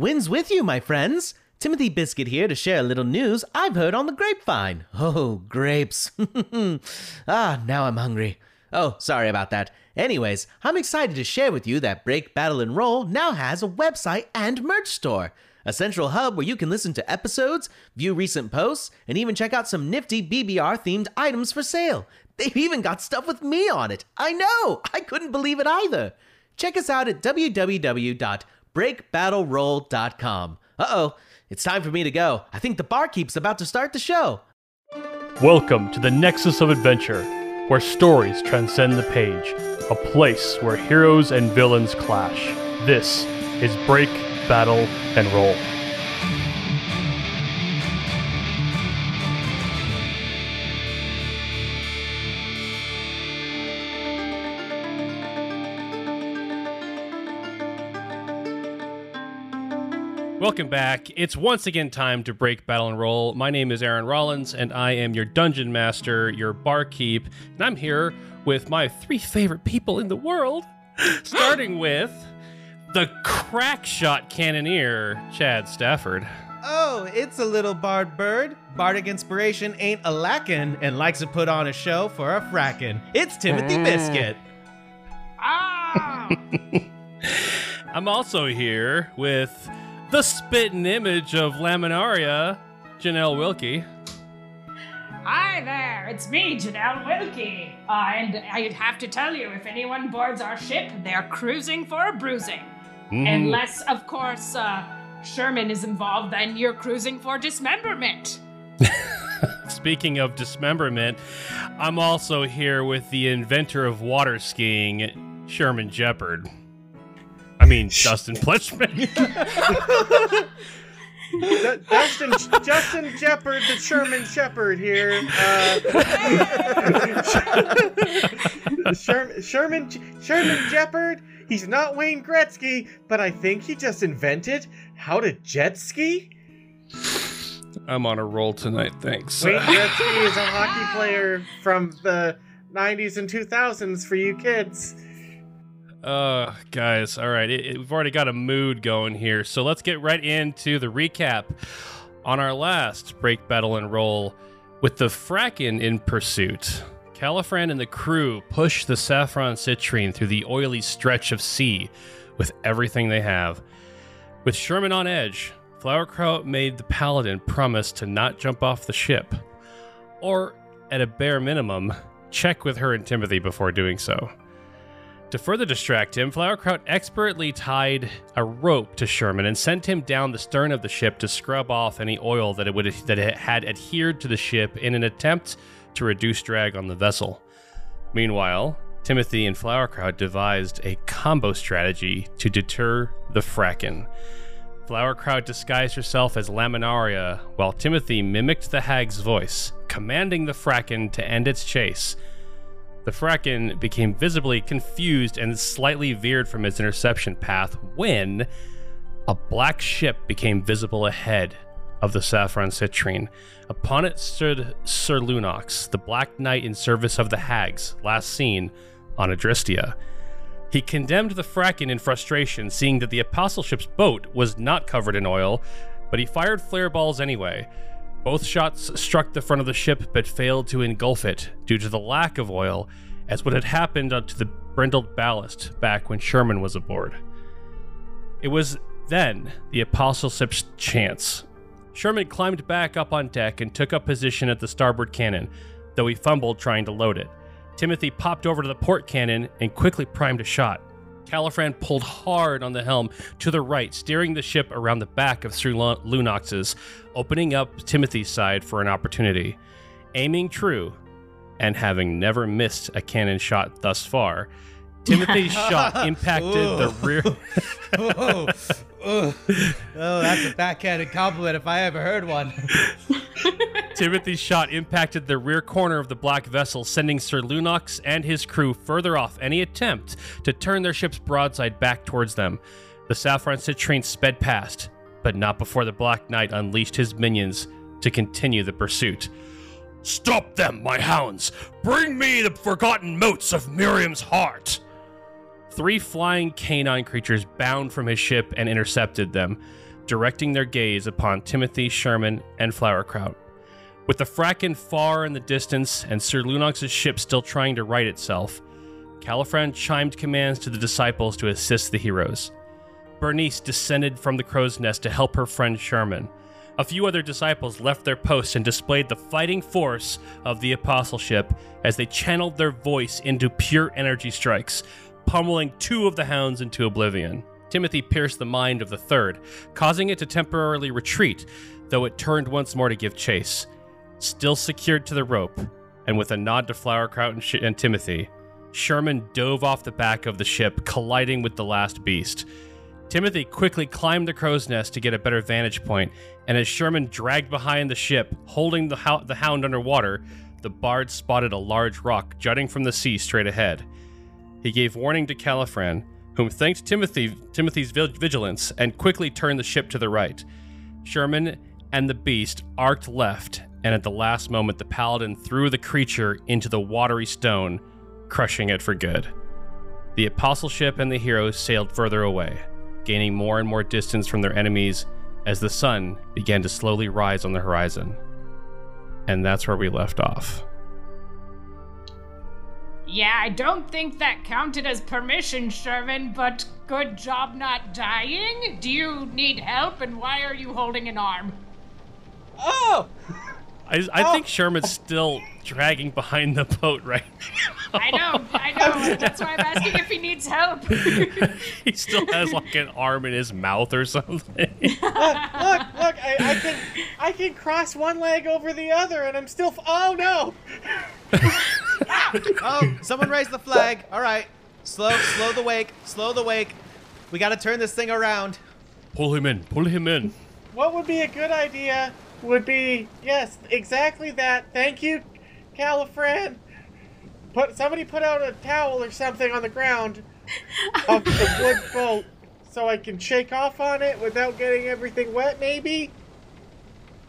Wins with you, my friends. Timothy Biscuit here to share a little news I've heard on the grapevine. Oh, grapes. ah, now I'm hungry. Oh, sorry about that. Anyways, I'm excited to share with you that Break, Battle, and Roll now has a website and merch store. A central hub where you can listen to episodes, view recent posts, and even check out some nifty BBR themed items for sale. They've even got stuff with me on it. I know! I couldn't believe it either. Check us out at www.breakbattleroll.com. Uh oh, it's time for me to go. I think the barkeep's about to start the show. Welcome to the Nexus of Adventure, where stories transcend the page, a place where heroes and villains clash. This is Break, Battle, and Roll. Welcome back. It's once again time to break battle and roll. My name is Aaron Rollins, and I am your dungeon master, your barkeep, and I'm here with my three favorite people in the world, starting with the crack shot cannoneer, Chad Stafford. Oh, it's a little bard bird. Bardic inspiration ain't a lackin' and likes to put on a show for a frackin'. It's Timothy Biscuit. Ah! I'm also here with the spitting image of Laminaria, Janelle Wilkie. Hi there, it's me, Janelle Wilkie. Uh, and I'd have to tell you, if anyone boards our ship, they're cruising for a bruising. Unless, of course, uh, Sherman is involved, then you're cruising for dismemberment. Speaking of dismemberment, I'm also here with the inventor of water skiing, Sherman Jeopard. I mean, Dustin Pletchman. D- Dustin Justin Jeopard, the Sherman Shepherd here. Uh, Sherman Sherman Sherman Jeopard. He's not Wayne Gretzky, but I think he just invented how to jet ski. I'm on a roll tonight, thanks. Wayne Gretzky is a hockey player from the 90s and 2000s for you kids. Uh, guys, all right. It, it- we've already got a mood going here, so let's get right into the recap on our last break, battle, and roll with the Fracken in pursuit. Califran and the crew push the Saffron Citrine through the oily stretch of sea with everything they have. With Sherman on edge, Flowerkraut made the Paladin promise to not jump off the ship, or at a bare minimum, check with her and Timothy before doing so. To further distract him, Flowerkraut expertly tied a rope to Sherman and sent him down the stern of the ship to scrub off any oil that it would that it had adhered to the ship in an attempt to reduce drag on the vessel. Meanwhile, Timothy and Flowerkraut devised a combo strategy to deter the Fracken. Flowerkraut disguised herself as Laminaria, while Timothy mimicked the hag's voice, commanding the Fracken to end its chase. The Fracken became visibly confused and slightly veered from its interception path when a black ship became visible ahead of the Saffron Citrine. Upon it stood Sir Lunox, the Black Knight in service of the Hags, last seen on Adristia. He condemned the Fracken in frustration, seeing that the Apostle ship's boat was not covered in oil, but he fired flare balls anyway. Both shots struck the front of the ship but failed to engulf it due to the lack of oil, as what had happened to the brindled ballast back when Sherman was aboard. It was then the Apostle ship's chance. Sherman climbed back up on deck and took up position at the starboard cannon, though he fumbled trying to load it. Timothy popped over to the port cannon and quickly primed a shot. Califran pulled hard on the helm to the right, steering the ship around the back of Sir Lu- Lunox's, opening up Timothy's side for an opportunity. Aiming true, and having never missed a cannon shot thus far, Timothy's shot impacted the rear. oh, oh, oh, that's a backhanded compliment if I ever heard one. Timothy's shot impacted the rear corner of the black vessel, sending Sir Lunox and his crew further off any attempt to turn their ship's broadside back towards them. The Saffron Citrine sped past, but not before the Black Knight unleashed his minions to continue the pursuit. Stop them, my hounds! Bring me the forgotten motes of Miriam's heart! Three flying canine creatures bound from his ship and intercepted them. directing their gaze upon Timothy, Sherman, and Flowerkraut. With the Fracken far in the distance and Sir Lunox's ship still trying to right itself, Califran chimed commands to the disciples to assist the heroes. Bernice descended from the crow's nest to help her friend Sherman. A few other disciples left their posts and displayed the fighting force of the apostleship as they channeled their voice into pure energy strikes, pummeling two of the hounds into oblivion. Timothy pierced the mind of the third, causing it to temporarily retreat, though it turned once more to give chase. Still secured to the rope, and with a nod to Flowerkraut and, Sh- and Timothy, Sherman dove off the back of the ship, colliding with the last beast. Timothy quickly climbed the crow's nest to get a better vantage point, and as Sherman dragged behind the ship, holding the, hou- the hound underwater, the bard spotted a large rock jutting from the sea straight ahead. He gave warning to Califran, whom thanked Timothy Timothy's vigilance and quickly turned the ship to the right. Sherman and the beast arced left, and at the last moment the paladin threw the creature into the watery stone, crushing it for good. The apostleship and the heroes sailed further away, gaining more and more distance from their enemies as the sun began to slowly rise on the horizon. And that's where we left off. Yeah, I don't think that counted as permission, Sherman, but good job not dying. Do you need help, and why are you holding an arm? Oh! I, I oh. think Sherman's still dragging behind the boat right I know, I know. That's why I'm asking if he needs help. he still has like an arm in his mouth or something. Look, look, look! I, I can, I can cross one leg over the other, and I'm still. F- oh no! Oh, someone raised the flag. All right. Slow, slow the wake. Slow the wake. We got to turn this thing around. pull him in, pull him in. What would be a good idea would be yes, exactly that. Thank you, Califran. Put somebody put out a towel or something on the ground of the wood boat so I can shake off on it without getting everything wet. Maybe.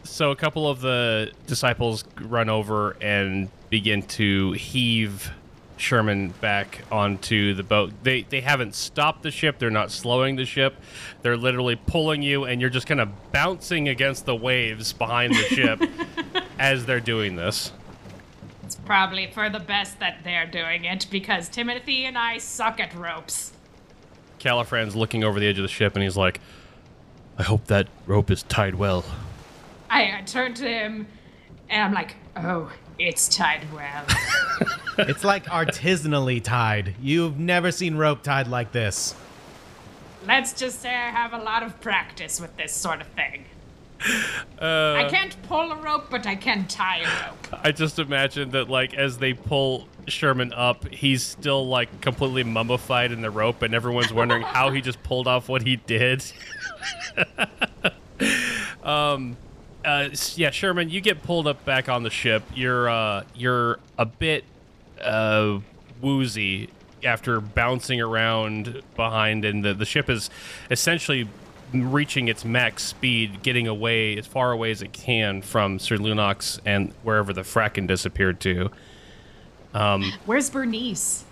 So a couple of the disciples run over and begin to heave Sherman back onto the boat. They they haven't stopped the ship. They're not slowing the ship. They're literally pulling you, and you're just kind of bouncing against the waves behind the ship as they're doing this. it's probably for the best that they're doing it because Timothy and I suck at ropes. Califran's looking over the edge of the ship, and he's like, "I hope that rope is tied well." I, I turn to him and I'm like, oh, it's tied well. It's like artisanally tied. You've never seen rope tied like this. Let's just say I have a lot of practice with this sort of thing. Uh, I can't pull a rope, but I can tie a rope. I just imagine that like as they pull Sherman up, he's still like completely mummified in the rope, and everyone's wondering how he just pulled off what he did. um, uh, yeah, Sherman, you get pulled up back on the ship. You're uh, you're a bit uh, woozy after bouncing around behind, and the the ship is essentially reaching its max speed, getting away as far away as it can from Sir Lunox and wherever the Fracken disappeared to. Where's Bernice?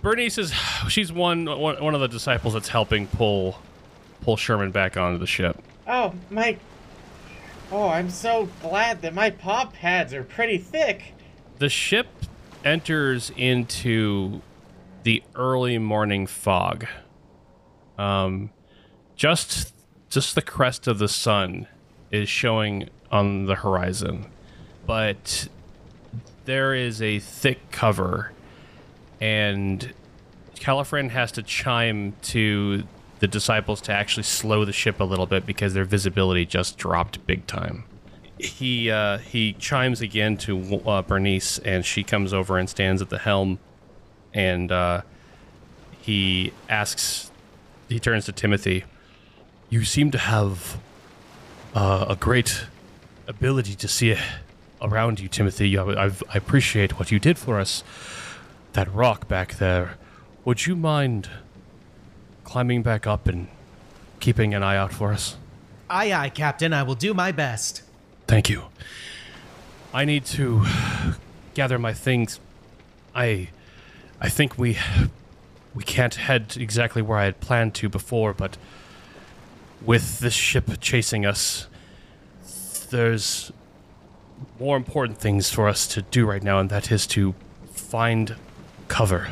Bernice is she's one one, one of the disciples that's helping pull pull Sherman back onto the ship. Oh my. Oh, I'm so glad that my paw pads are pretty thick. The ship enters into the early morning fog. Um, just just the crest of the sun is showing on the horizon, but there is a thick cover, and Califran has to chime to the disciples to actually slow the ship a little bit because their visibility just dropped big time he uh, he chimes again to uh, Bernice, and she comes over and stands at the helm, and uh, he asks. He turns to Timothy. You seem to have uh, a great ability to see around you, Timothy. I, I've, I appreciate what you did for us. That rock back there. Would you mind climbing back up and keeping an eye out for us? Aye, aye, Captain. I will do my best. Thank you. I need to gather my things. I I think we we can't head exactly where I had planned to before, but with this ship chasing us, there's more important things for us to do right now, and that is to find cover,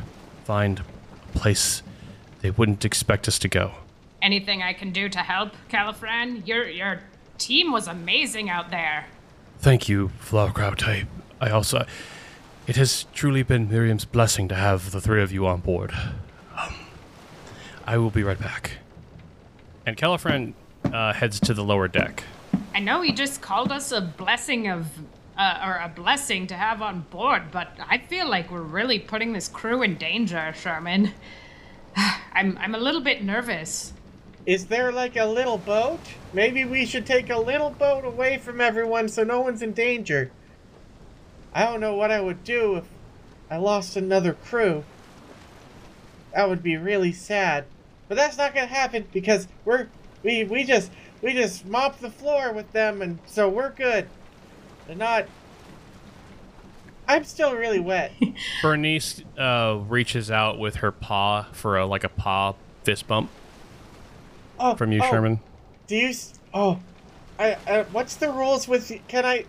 find a place they wouldn't expect us to go. Anything I can do to help, Califran? Your your team was amazing out there. Thank you, Flowerkraut. I, I also. It has truly been Miriam's blessing to have the three of you on board. Um, I will be right back. And Califran uh, heads to the lower deck. I know he just called us a blessing of, uh, or a blessing to have on board, but I feel like we're really putting this crew in danger, Sherman. I'm I'm a little bit nervous. Is there like a little boat? Maybe we should take a little boat away from everyone so no one's in danger. I don't know what I would do if I lost another crew. That would be really sad. But that's not gonna happen because we're we we just we just mop the floor with them and so we're good. They're not I'm still really wet. Bernice uh, reaches out with her paw for a, like a paw fist bump Oh, from you, oh, Sherman. Do you? Oh, I, I. What's the rules with? Can I?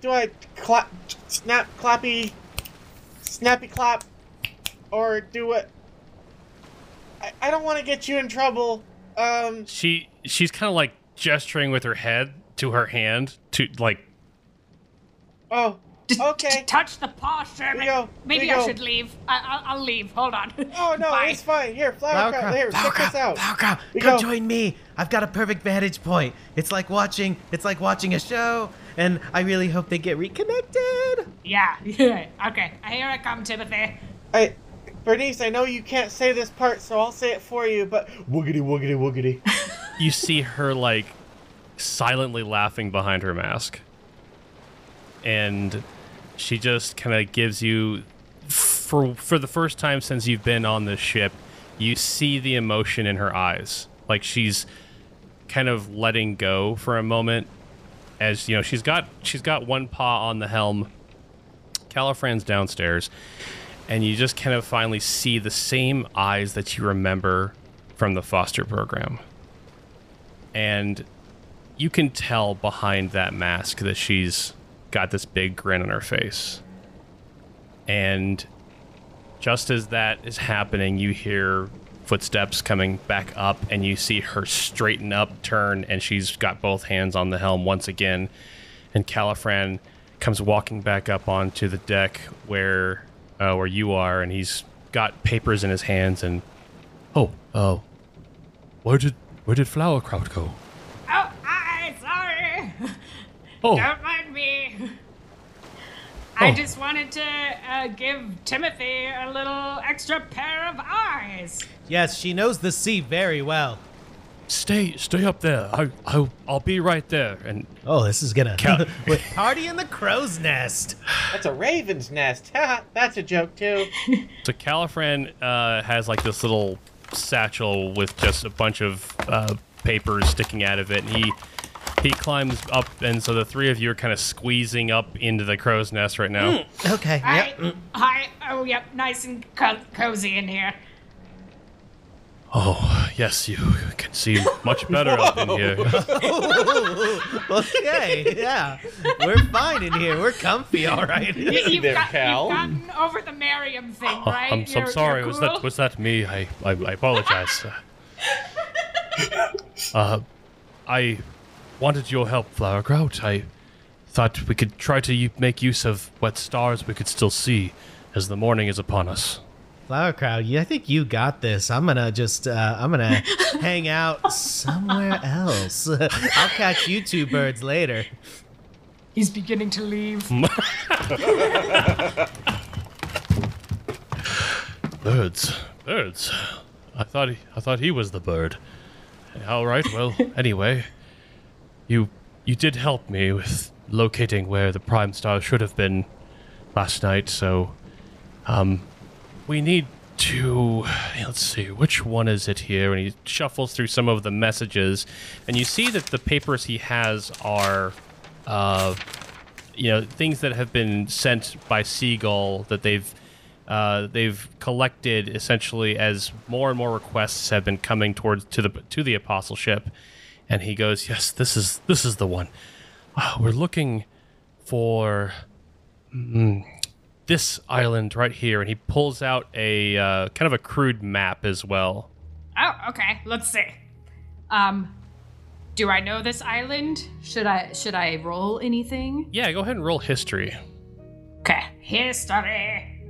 Do I clap, snap, clappy, snappy clap, or do it? I, I don't want to get you in trouble. Um. She she's kind of like gesturing with her head to her hand to like Oh. D- Okay. t- touch the paw, Sherman. We go, Maybe we I go. should leave. I- I'll-, I'll leave. Hold on. Oh no, Bye. it's fine. Here, Flowerkraut. Here, check this out. Flowerkraut, We come go. join me. I've got a perfect vantage point. It's like watching. It's like watching a show, and I really hope they get reconnected. Yeah. Yeah. Okay. Here I come, Timothy. I, Bernice, I know you can't say this part, so I'll say it for you. But woogity woogity woogity. you see her like silently laughing behind her mask and she just kind of gives you for for the first time since you've been on this ship you see the emotion in her eyes. Like she's kind of letting go for a moment as you know she's got she's got one paw on the helm. Califran's downstairs and you just kind of finally see the same eyes that you remember from the foster program. And you can tell behind that mask that she's got this big grin on her face. And just as that is happening, you hear footsteps coming back up, and you see her straighten up, turn, and she's got both hands on the helm once again. And Califran comes walking back up onto the deck where uh, where you are, and he's got papers in his hands. And oh, oh, where did where did Flowerkraut go? Oh, hi. Sorry. Don't mind me. I Oh. just wanted to uh, give Timothy a little extra pair of eyes. Yes, she knows the sea very well. stay stay up there. I I I'll be right there. And Oh, this is gonna Cal- Wait, party in the crow's nest. That's a raven's nest. That's a joke too. so Califran uh, has like this little satchel with just a bunch of uh, papers sticking out of it. And he he climbs up, and so the three of you are kind of squeezing up into the crow's nest right now. Okay. Hi. Yep. Hi. Oh, yep. Nice and co- cozy in here. Oh yes, you can see much better up in here. Okay. Yeah. We're fine in here. We're comfy. All right. You, you've, there, got, Cal. you've gotten over the Miriam thing, Oh, right? I'm, so You're- sorry. you're Was that was that me? I I, I apologize. uh, I wanted your help, Flowerkraut. I thought we could try to make use of what stars we could still see as the morning is upon us. Flowerkraut. I think you got this. I'm gonna just. Uh, I'm gonna hang out somewhere else. I'll catch you two birds later. He's beginning to leave. Birds, birds. I thought he, I thought he was the bird. All right. Well, anyway, you you did help me with locating where the prime star should have been last night. So, um, we need to let's see which one is it here. And he shuffles through some of the messages, and you see that the papers he has are, uh, you know, things that have been sent by Seagull that they've uh, they've collected essentially as more and more requests have been coming towards to the to the apostleship, and he goes, "Yes, this is this is the one. Uh, we're looking for mm, this island right here." And he pulls out a uh, kind of a crude map as well. Oh, okay. Let's see. Um, do I know this island? Should I should I roll anything? Yeah, go ahead and roll history. Okay, history.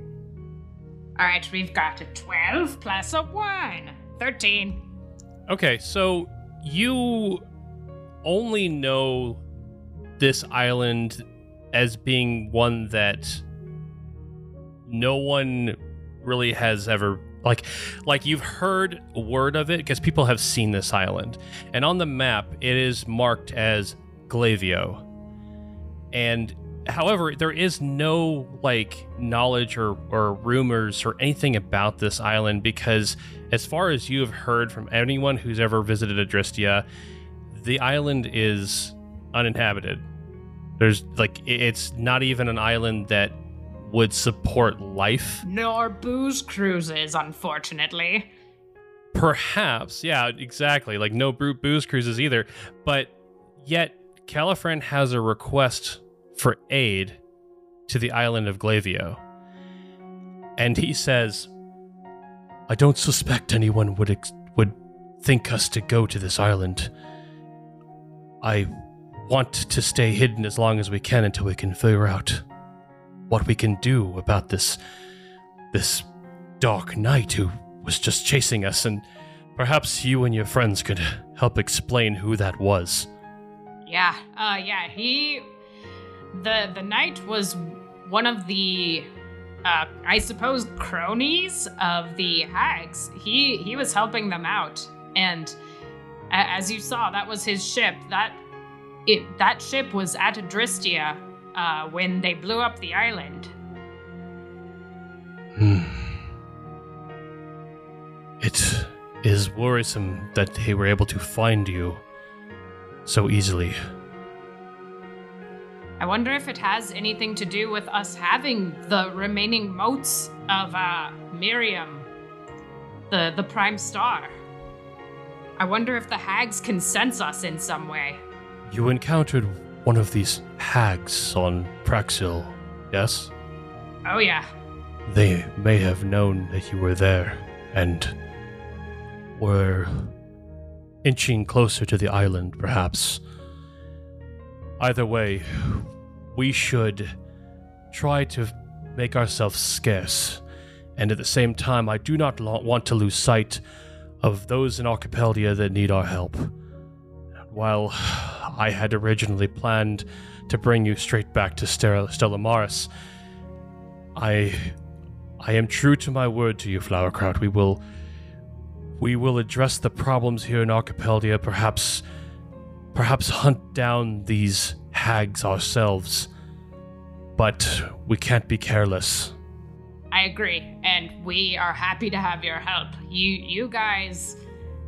All right, we've got a 12 plus a 1. 13. Okay, so you only know this island as being one that no one really has ever like like you've heard word of it because people have seen this island. And on the map it is marked as glavio. And however there is no like knowledge or, or rumors or anything about this island because as far as you have heard from anyone who's ever visited adristia the island is uninhabited there's like it's not even an island that would support life Nor booze cruises, unfortunately. Perhaps, yeah, exactly. Like no brute booze cruises either. But yet, Califran has a request for aid to the island of Glavio. And he says, I don't suspect anyone would ex- would think us to go to this island. I want to stay hidden as long as we can until we can figure out what we can do about this this dark knight who was just chasing us and perhaps you and your friends could help explain who that was. Yeah, uh, yeah, he. The, the knight was one of the, uh, I suppose, cronies of the hags. He, he was helping them out. And as you saw, that was his ship. That, it, that ship was at Adristia uh, when they blew up the island. Hmm. It is worrisome that they were able to find you so easily. I wonder if it has anything to do with us having the remaining motes of uh, Miriam, the the prime star. I wonder if the hags can sense us in some way. You encountered one of these hags on Praxil, yes? Oh yeah, They may have known that you were there and were inching closer to the island, perhaps. Either way, we should try to make ourselves scarce, and at the same time, I do not lo- want to lose sight of those in Archipeldia that need our help. While I had originally planned to bring you straight back to Stella, Maris, I I am true to my word to you, Flowerkraut. We will we will address the problems here in Archipeldia, perhaps perhaps hunt down these hags ourselves. But we can't be careless. I agree, and we are happy to have your help. You you guys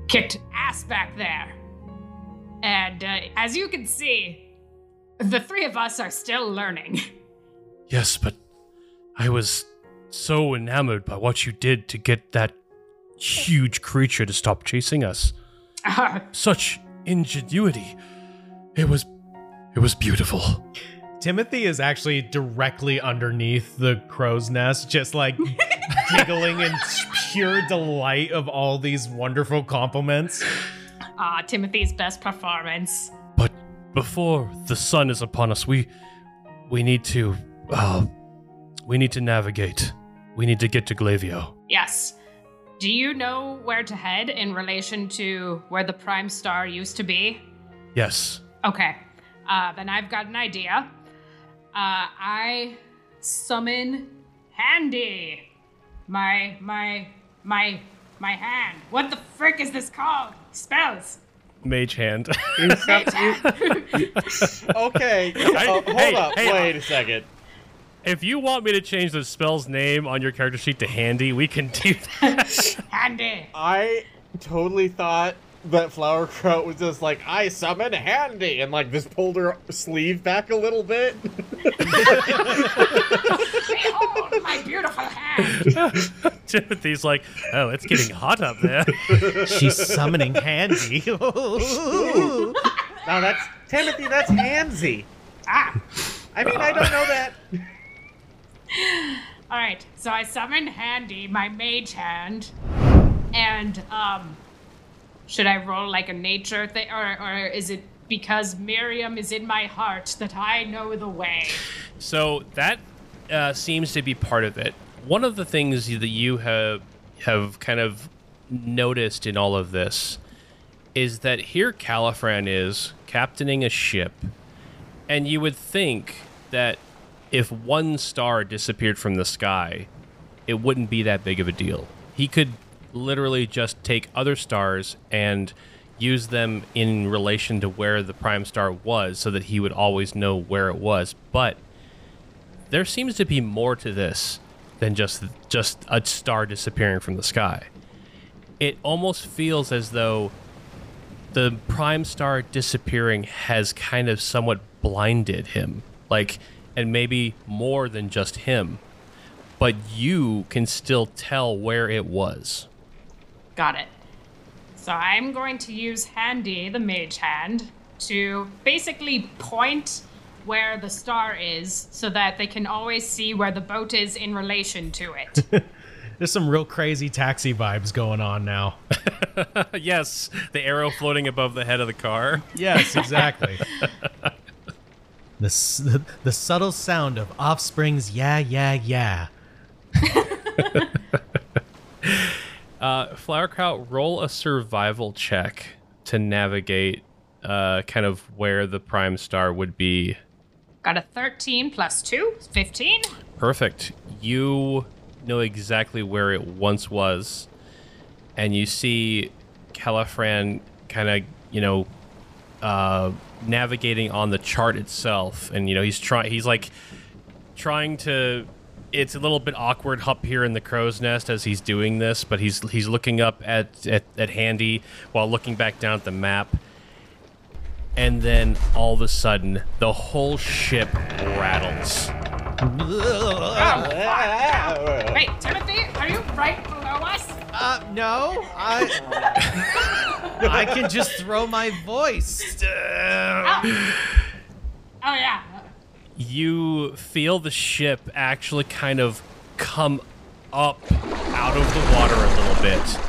kicked ass back there, and uh, as you can see, the three of us are still learning. Yes, but I was so enamored by what you did to get that huge creature to stop chasing us. Such ingenuity. It was it was beautiful. Timothy is actually directly underneath the crow's nest, just like giggling in pure delight of all these wonderful compliments. Ah, Timothy's best performance. But before the sun is upon us, we we need to uh, we need to navigate. We need to get to Glavio. Yes. Do you know where to head in relation to where the prime star used to be? Yes. Okay. Uh, then I've got an idea. Uh, I summon Handy. My my my my hand. What the frick is this called? Spells. Mage hand. Okay, uh, hold hey, up. hey, Wait a second. If you want me to change the spell's name on your character sheet to handy, we can do that. Handy. I totally thought that Flowerkraut was just like, I summon Handy, and like just pulled her sleeve back a little bit. Behold Oh, my beautiful hand. Timothy's like, oh, it's getting hot up there. She's summoning Handy. No, that's Timothy. That's Hansy. Ah. I mean, I don't know that. All right, so I summon Handy, my mage hand, and um, should I roll like a nature thing, or or is it because Miriam is in my heart that I know the way? So that uh, seems to be part of it. One of the things that you have have kind of noticed in all of this is that here Califran is captaining a ship, and you would think that if one star disappeared from the sky, it wouldn't be that big of a deal. He could literally just take other stars and use them in relation to where the prime star was so that he would always know where it was. But there seems to be more to this than just just a star disappearing from the sky. It almost feels as though the prime star disappearing has kind of somewhat blinded him. Like and maybe more than just him. But you can still tell where it was. Got it. So I'm going to use Handy, the mage hand, to basically point where the star is so that they can always see where the boat is in relation to it. There's some real crazy taxi vibes going on now. yes, the arrow floating above the head of the car. Yes, exactly. the, the the subtle sound of Offspring's "Yeah, yeah, yeah." Uh, Flowerkraut, roll a survival check to navigate uh, kind of where the prime star would be. Got a 13 plus 2, 15. Perfect. You know exactly where it once was, and you see Califran kind of, you know, uh, navigating on the chart itself, and you know he's trying. He's like trying to. It's a little bit awkward up here in the crow's nest as he's doing this, but he's he's looking up at at, at Handy while looking back down at the map. And then all of a sudden, the whole ship rattles. Wait, Timothy, are you right below us? Uh, no, I I can just throw my voice. Oh, oh yeah. you feel the ship actually kind of come up out of the water a little bit.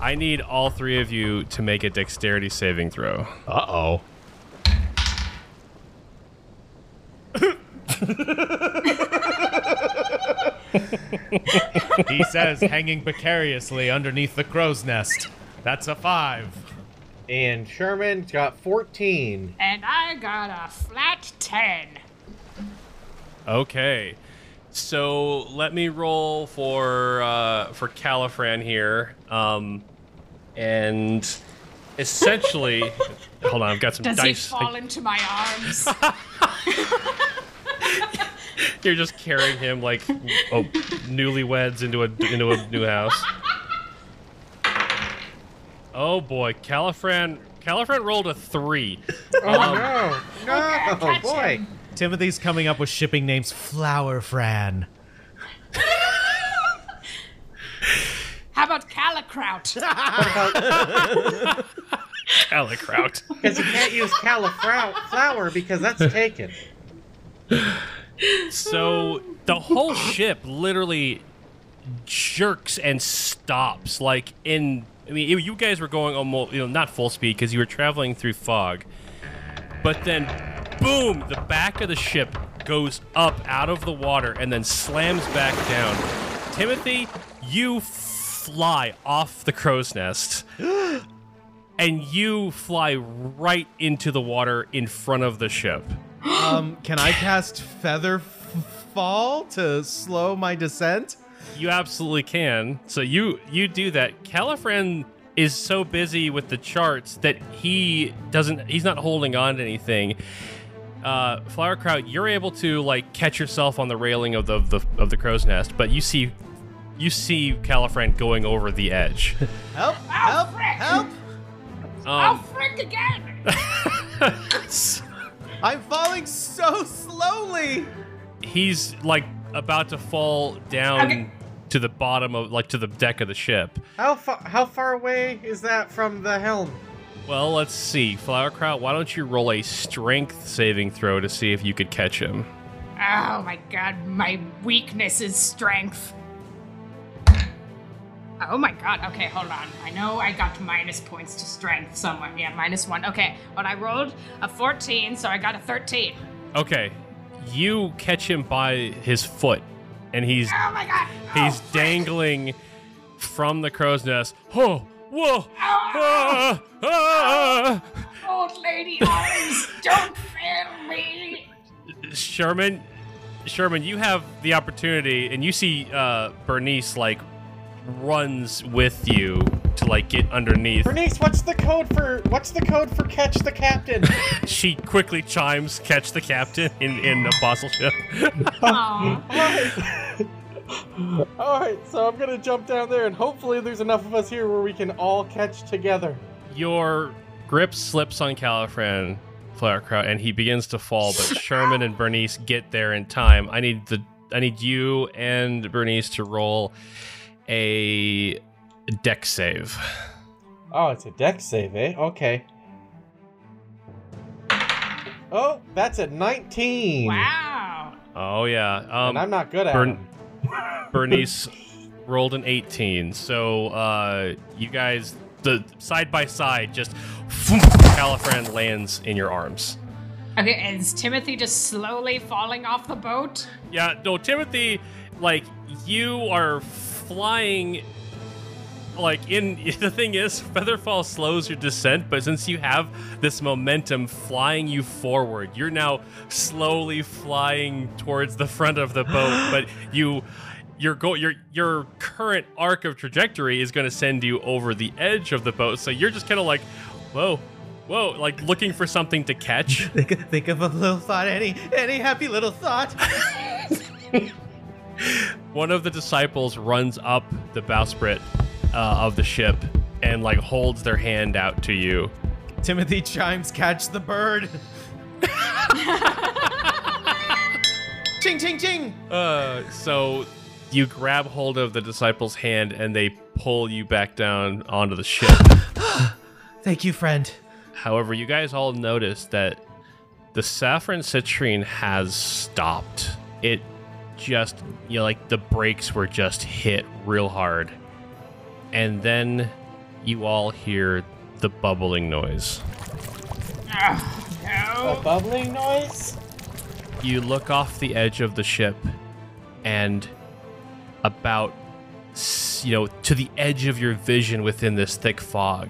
I need all three of you to make a dexterity saving throw. Uh oh. he says, hanging precariously underneath the crow's nest. That's a five. And Sherman's got 14. And I got a flat 10. Okay. So let me roll for uh, for Califran here, um, and essentially, hold on, I've got some Does he dice. fall into my arms? You're just carrying him like oh, newlyweds into a into a new house. Oh boy, Califran Califran rolled a three. Oh um, no! No, oh, oh, catch boy! him. Timothy's coming up with shipping names Flower Fran. How about Calicrout? Calicrout. Because you can't use cauliflower because that's taken. So the whole ship literally jerks and stops like in I mean you guys were going almost you know not full speed because you were traveling through fog. But then boom, the back of the ship goes up out of the water and then slams back down. Timothy, you fly off the crow's nest. And you fly right into the water in front of the ship. Um, can I cast Feather Fall to slow my descent? You absolutely can. So you you do that. Califran is so busy with the charts that he doesn't he's not holding on to anything. Uh, Flowerkraut, you're able to like catch yourself on the railing of the, of the of the crow's nest, but you see you see Califran going over the edge. Help! Help! frick. Help! oh, Um, frick again! I'm falling so slowly. he's like about to fall down Okay. to the bottom of like to the deck of the ship. How far? How far away is that from the helm? Well, let's see. Flowerkraut, why don't you roll a strength saving throw to see if you could catch him? Oh my god, my weakness is strength. Oh my god, okay, hold on. I know I got minus points to strength somewhere. Yeah, minus one. Okay, but I rolled a 14, so I got a 13. Okay. You catch him by his foot, and he's Oh my god! he's oh, frick. dangling from the crow's nest. Oh, whoa! Ah, ah. Old lady arms, don't fail me! Sherman, Sherman, you have the opportunity, and you see uh, Bernice like runs with you to like get underneath. Bernice, what's the code for? What's the code for catch the captain? She quickly chimes, "Catch the captain" in in apostleship. Aw. all right, so I'm gonna jump down there, and hopefully there's enough of us here where we can all catch together. Your grip slips on Califran, Flowerkraut, and he begins to fall. But Sherman and Bernice get there in time. I need the I need you and Bernice to roll a deck save. Oh, it's a deck save, eh? Okay. Oh, that's a 19. wow. Oh yeah. Um, and I'm not good at Bern- Bernice rolled an 18. So uh, you guys, the side by side, just Califran lands in your arms. Okay, is Timothy just slowly falling off the boat? Yeah, no, Timothy, like you are flying. Like in the thing is, Featherfall slows your descent, but since you have this momentum flying you forward, you're now slowly flying towards the front of the boat. but you, your go, your your current arc of trajectory is going to send you over the edge of the boat. So you're just kind of like, whoa, whoa, like looking for something to catch. Think, think of a little thought, any any happy little thought. one of the disciples runs up the bowsprit uh, of the ship and like holds their hand out to you. Timothy chimes, catch the bird. ching, ching, ching. Uh, so you grab hold of the disciple's hand and they pull you back down onto the ship. Thank you, friend. However, you guys all notice that the saffron citrine has stopped. It just, you know, like the brakes were just hit real hard. And then you all hear the bubbling noise. A bubbling noise? You look off the edge of the ship, and about, you know, to the edge of your vision within this thick fog,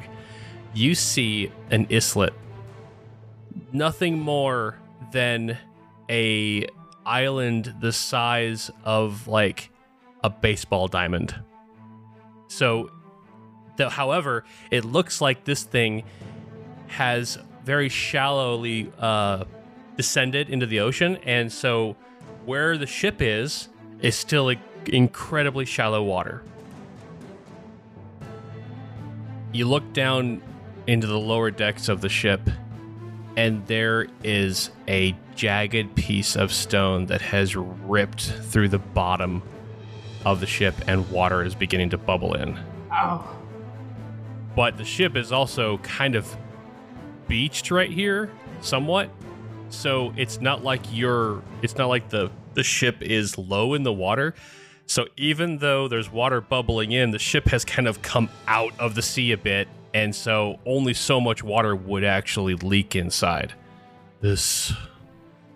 you see an islet. Nothing more than a island the size of like a baseball diamond. So, the, however, it looks like this thing has very shallowly uh, descended into the ocean, and so where the ship is is still incredibly shallow water. You look down into the lower decks of the ship, and there is a jagged piece of stone that has ripped through the bottom of the ship, and water is beginning to bubble in. Oh. But the ship is also kind of beached right here, somewhat. So it's not like you're. It's not like the the ship is low in the water. So even though there's water bubbling in, the ship has kind of come out of the sea a bit, and so only so much water would actually leak inside. This,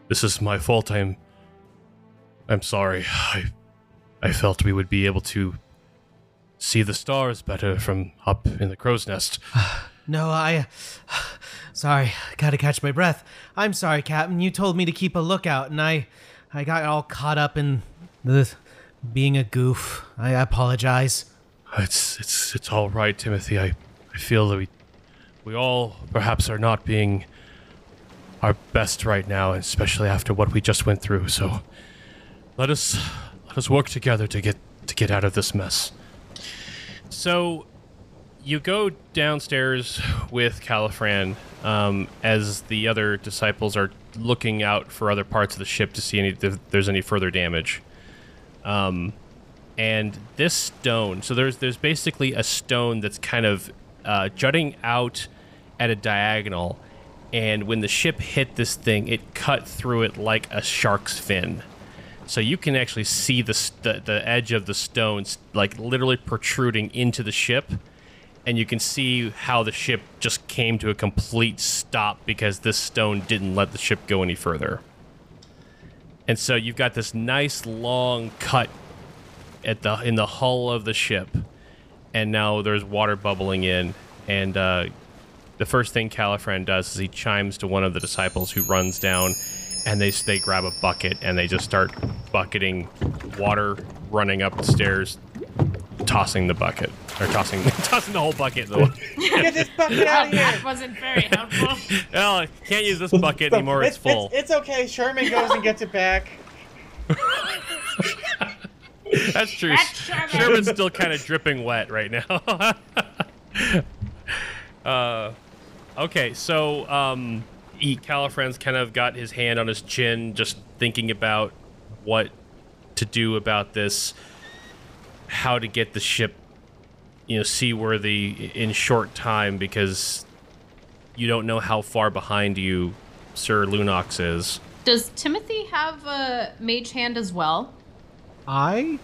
this is my fault. I'm, I'm sorry. I, I felt we would be able to see the stars better from up in the crow's nest. No, I. Sorry, gotta catch my breath. I'm sorry, Captain. You told me to keep a lookout, and I, I got all caught up in the being a goof. I apologize. It's it's it's all right, Timothy. I I feel that we we all perhaps are not being our best right now, especially after what we just went through. So let us let us work together to get to get out of this mess. So you go downstairs with Califran um, as the other disciples are looking out for other parts of the ship to see any, if there's any further damage. Um, and this stone, so there's there's basically a stone that's kind of uh, jutting out at a diagonal, and when the ship hit this thing, it cut through it like a shark's fin. So you can actually see the, the the edge of the stones like literally protruding into the ship, and you can see how the ship just came to a complete stop because this stone didn't let the ship go any further. And so you've got this nice long cut at the in the hull of the ship, and now there's water bubbling in. And uh, the first thing Califran does is he chimes to one of the disciples who runs down, and they they grab a bucket and they just start bucketing water running up the stairs, tossing the bucket or tossing tossing the whole bucket. In the water. Get this bucket out of that here. wasn't very helpful. well, I can't use this bucket anymore. It's full. It's, it's okay. Sherman goes and gets it back. That's true. That's Sherman. Sherman's still kind of dripping wet right now. uh, okay, so um, he, Califran's kind of got his hand on his chin, just thinking about what to do about this, how to get the ship, you know, seaworthy in short time because you don't know how far behind you Sir Lunox is. Does Timothy have a mage hand as well? I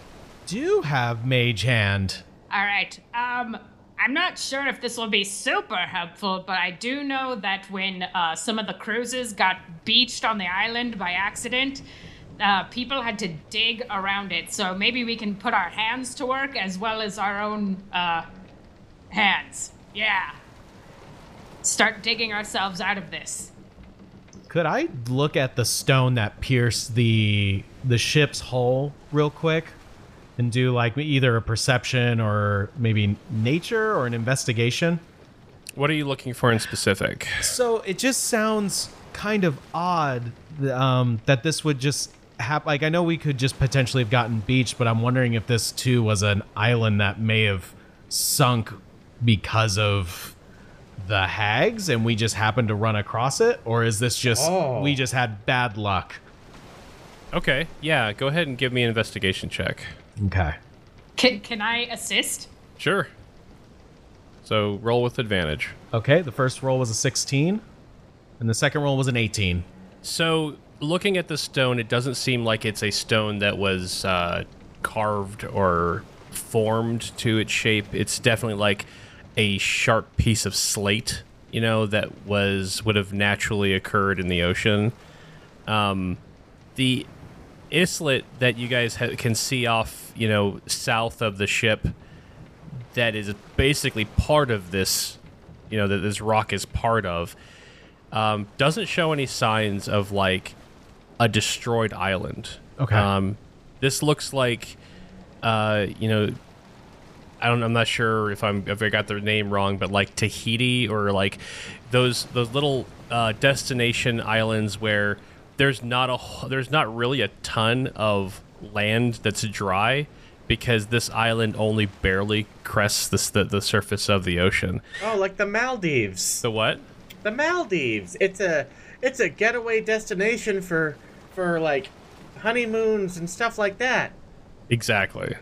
do have mage hand. All right. Um, I'm not sure if this will be super helpful, but I do know that when uh, some of the cruises got beached on the island by accident, uh, people had to dig around it. So maybe we can put our hands to work as well as our own uh, hands. Yeah. Start digging ourselves out of this. Could I look at the stone that pierced the the ship's hull real quick and do like either a perception or maybe nature or an investigation? What are you looking for in specific? So it just sounds kind of odd um, that this would just happen. Like I know we could just potentially have gotten beached, but I'm wondering if this too was an island that may have sunk because of the hags, and we just happened to run across it, or is this just Oh. we just had bad luck? Okay, yeah, go ahead and give me an investigation check. Okay. Can, can I assist? Sure. So roll with advantage. Okay. The first roll was a 16, and the second roll was an 18. So looking at the stone, it doesn't seem like it's a stone that was uh, carved or formed to its shape. It's definitely like a sharp piece of slate, you know, that was would have naturally occurred in the ocean. Um, the islet that you guys ha- can see off, you know, south of the ship, that is basically part of this, you know, that this rock is part of, um, doesn't show any signs of like a destroyed island. Okay. Um, this looks like, uh, you know, I don't. I'm not sure if I'm if I got the name wrong, but like Tahiti or like those those little uh, destination islands where there's not a there's not really a ton of land that's dry because this island only barely crests the, the the surface of the ocean. Oh, like the Maldives. The what? The Maldives. It's a it's a getaway destination for for like honeymoons and stuff like that. Exactly.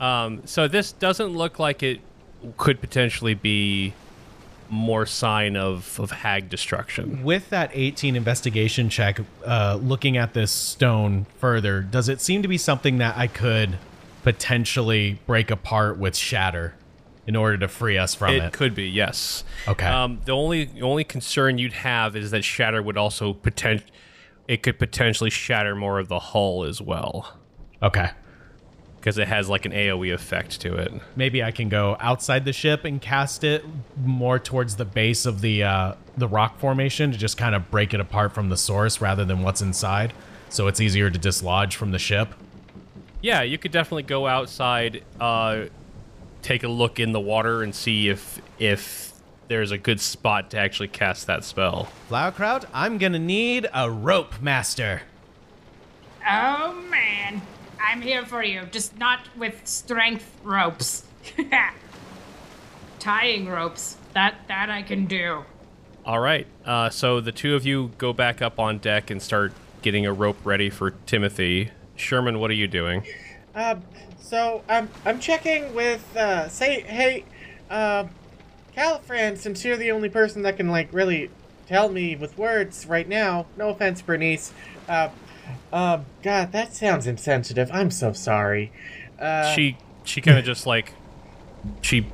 Um, so this doesn't look like it could potentially be more sign of, of hag destruction. With that 18 investigation check, uh, looking at this stone further, does it seem to be something that I could potentially break apart with shatter in order to free us from It it? could be, yes. Okay. Um, the only the only concern you'd have is that shatter would also potent it could potentially shatter more of the hull as well Okay. Because it has like an AOE effect to it. Maybe I can go outside the ship and cast it more towards the base of the uh, the rock formation to just kind of break it apart from the source rather than what's inside, so it's easier to dislodge from the ship. Yeah, you could definitely go outside, uh, take a look in the water, and see if if there's a good spot to actually cast that spell. Flowerkraut, I'm gonna need a rope master. Oh man, I'm here for you. Just not with strength ropes. Tying ropes. That that I can do. All right, uh, so the two of you go back up on deck and start getting a rope ready for Timothy. Sherman, what are you doing? Um, so I'm I'm checking with uh, say hey, uh, Califran, since you're the only person that can like really tell me with words right now. No offense, Bernice. Uh, uh, God, that sounds insensitive. I'm so sorry. Uh, she she kind of just like she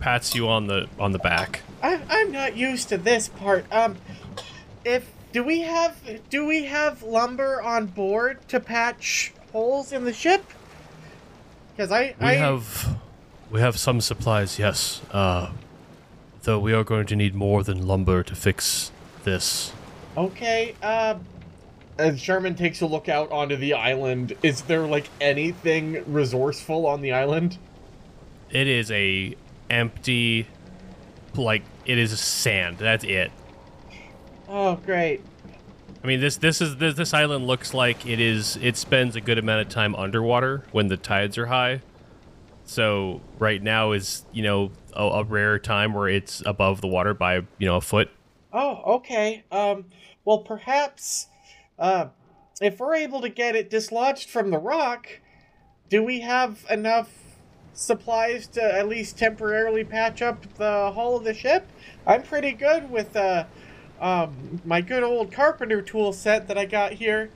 pats you on the on the back. I, I'm not used to this part. Um, if do we have do we have lumber on board to patch holes in the ship? Because I We I have we have some supplies, yes. Uh, though we are going to need more than lumber to fix this. okay. Uh, As Sherman takes a look out onto the island, is there like anything resourceful on the island? It is a empty, like it is sand. That's it. oh great. I mean, this this is this, this island looks like it is. It spends a good amount of time underwater when the tides are high. So right now is you know a, a rare time where it's above the water by you know a foot. Oh, okay. Um, well, perhaps, uh, if we're able to get it dislodged from the rock, do we have enough supplies to at least temporarily patch up the hull of the ship? I'm pretty good with, uh, um, my good old carpenter tool set that I got here.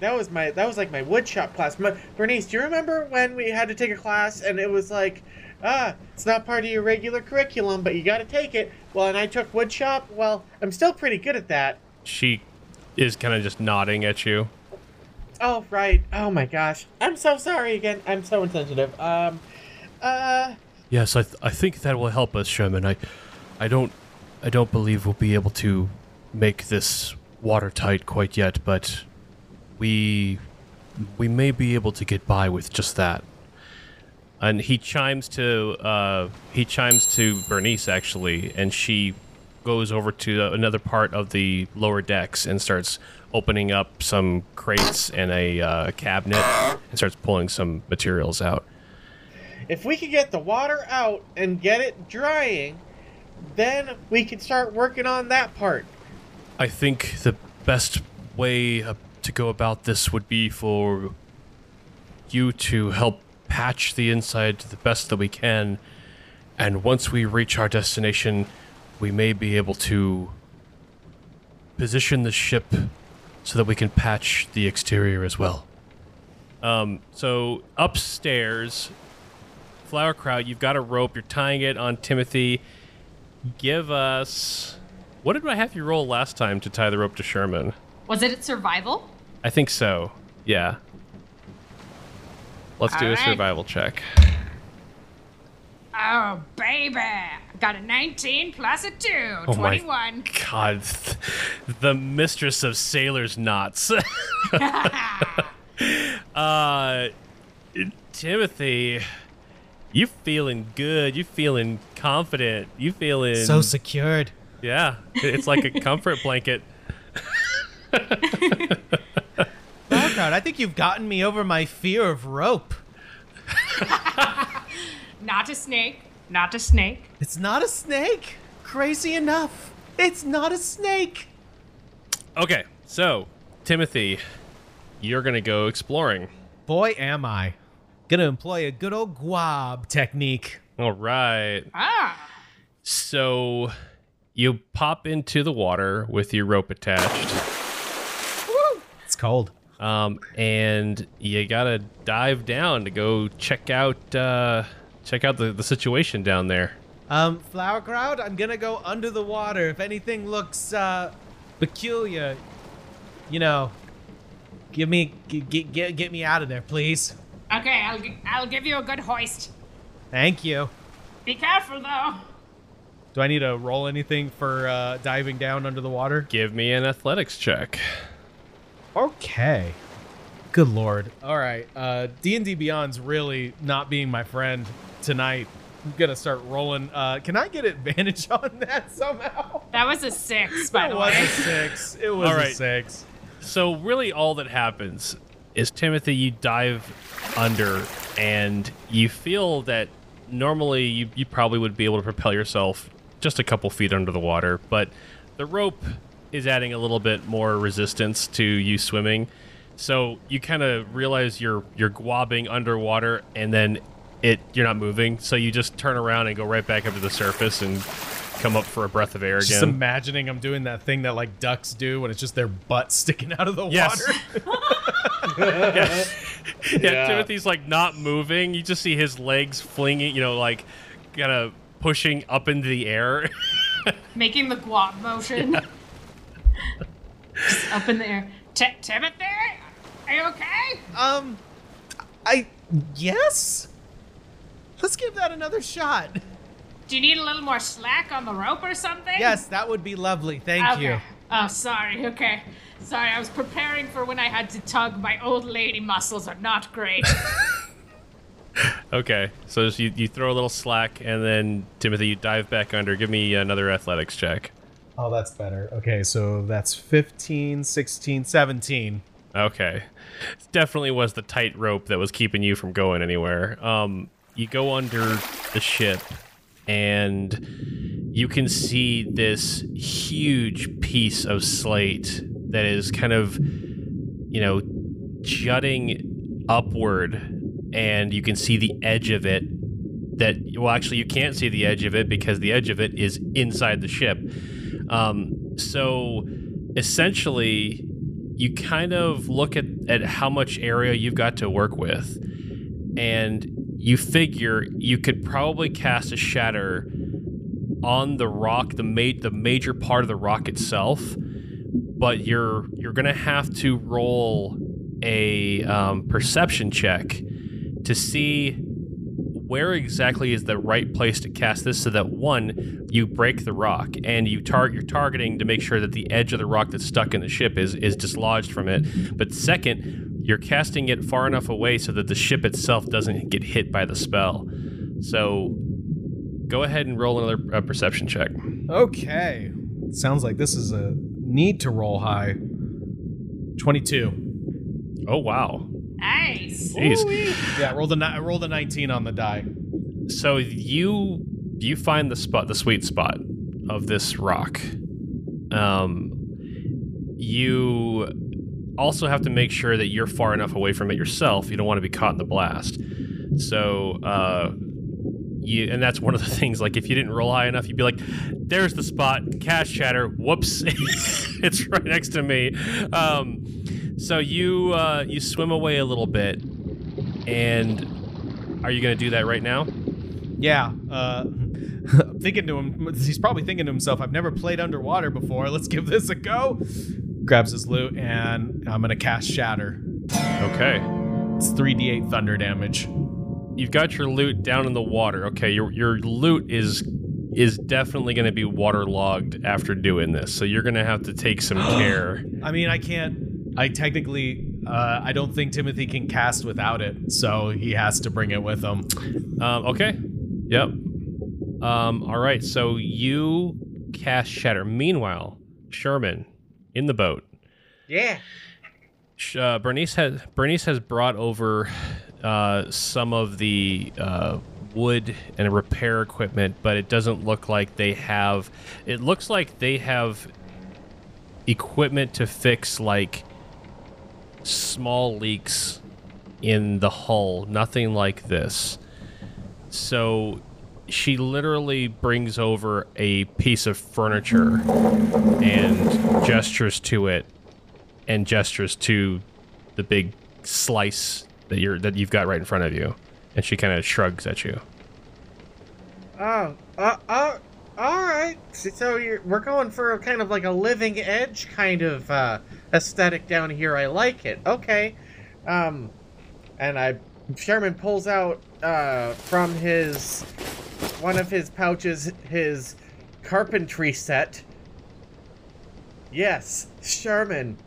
That was my that was like my woodshop class. My, Bernice, do you remember when we had to take a class and it was like, ah, it's not part of your regular curriculum, but you got to take it. Well, and I took woodshop. Well, I'm still pretty good at that. She is kind of just nodding at you. Oh right. Oh my gosh. I'm so sorry again. I'm so insensitive. Um, uh, Yes, I, th- I think that will help us, Sherman. I, I don't, I don't believe we'll be able to make this watertight quite yet, but we, we may be able to get by with just that. And he chimes to, uh, he chimes to Bernice actually, and she goes over to another part of the lower decks and starts opening up some crates and a uh, cabinet and starts pulling some materials out. if we could get the water out and get it drying, then we can start working on that part. I think the best way uh, to go about this would be for you to help patch the inside the best that we can. And once we reach our destination, we may be able to position the ship so that we can patch the exterior as well. Um, so upstairs, Flowerkraut, you've got a rope. You're tying it on Timothy. Give us. What did I have you roll last time to tie the rope to Sherman? Was it survival? I think so. Yeah. Let's do a Alright. survival check. Oh, baby. Got a 19 plus a 2. Oh my 21. God, the mistress of sailors' knots. uh, Timothy, you feeling good? You feeling confident? You feeling So secured. Yeah, it's like a comfort blanket. Background, I think you've gotten me over my fear of rope. Not a snake. Not a snake. It's not a snake. Crazy enough. It's not a snake. Okay, so Timothy, you're gonna go exploring. Boy, am I. Gonna employ a good old guab technique. All right. Ah. So you pop into the water with your rope attached, Woo! It's cold. um, and you gotta dive down to go check out uh, check out the, the situation down there. Um, Flowerkraut, I'm gonna go under the water. If anything looks uh peculiar, you know, give me get get get me out of there, please. Okay, I'll, I'll give you a good hoist. Thank you. Be careful, though. Do I need to roll anything for uh, diving down under the water? Give me an athletics check. Okay. Good lord. All right. Uh, D&D Beyond's really not being my friend tonight. I'm gonna start rolling. Uh, can I get advantage on that somehow? That was a 6, by It the was a six. It was All a six. So really, all that happens is Timothy, you dive under, and you feel that normally you, you probably would be able to propel yourself just a couple feet under the water, but the rope is adding a little bit more resistance to you swimming. So you kind of realize you're you're globbing underwater, and then it you're not moving. So you just turn around and go right back up to the surface and come up for a breath of air again. Just imagining I'm doing that thing that like ducks do when it's just their butt sticking out of the Yes. water. yeah, Yeah. Timothy's like not moving. You just see his legs flinging, you know, like kind of pushing up into the air. Making the guap motion. Just up in the air. T- Timothy, are you okay? Um, I yes. Let's give that another shot. Do you need a little more slack on the rope or something? Yes, that would be lovely. Thank Okay. you. Oh, sorry. Okay. Sorry, I was preparing for when I had to tug. My old lady muscles are not great. okay, so just you, you throw a little slack, and then Timothy, you dive back under. Give me another athletics check. Oh, that's better. Okay, so that's 15, 16, 17. Okay. It definitely was the tight rope that was keeping you from going anywhere. Um, you go under the ship, and you can see this huge piece of slate that is kind of, you know, jutting upward, and you can see the edge of it. That well, actually, you can't see the edge of it because the edge of it is inside the ship. Um, so essentially, you kind of look at, at how much area you've got to work with, and you figure you could probably cast a shatter on the rock, the ma- the major part of the rock itself, but you're you're gonna have to roll a um, perception check to see where exactly is the right place to cast this so that one you break the rock and you target you're targeting to make sure that the edge of the rock that's stuck in the ship is is dislodged from it. But second you're casting it far enough away so that the ship itself doesn't get hit by the spell so go ahead and roll another uh, perception check Okay. Sounds like this is a need to roll high. 22. oh wow nice. Jeez. Yeah, roll the ni- I rolled a 19 on the die. so you you find the spot the sweet spot of this rock um you also have to make sure that you're far enough away from it yourself you don't want to be caught in the blast so uh you and that's one of the things like if you didn't roll high enough you'd be like there's the spot cash shatter whoops it's right next to me um so you uh you swim away a little bit and are you gonna do that right now Yeah, uh thinking to him he's probably thinking to himself, I've never played underwater before. Let's give this a go. Grabs his lute and I'm going to cast shatter. okay It's 3d8 thunder damage. you've got your lute down in the water. Okay, your your lute is is definitely going to be waterlogged after doing this. So you're going to have to take some care. I mean, I can't I technically uh I don't think Timothy can cast without it, so he has to bring it with him. Um, okay. Yep. Um, all right. So you cast shatter. Meanwhile, Sherman in the boat. Yeah. Uh, Bernice has Bernice has brought over uh, some of the uh, wood and repair equipment, but it doesn't look like they have. It looks like they have equipment to fix like small leaks in the hull. Nothing like this. So she literally brings over a piece of furniture and gestures to it and gestures to the big slice that you're that you've got right in front of you, and she kind of shrugs at you. Oh, uh, uh, all right. So- we're going for a kind of like a living edge kind of uh, aesthetic down here. I like it. Okay. Um, and I, Sherman pulls out uh, from his one of his pouches his carpentry set. Yes, Sherman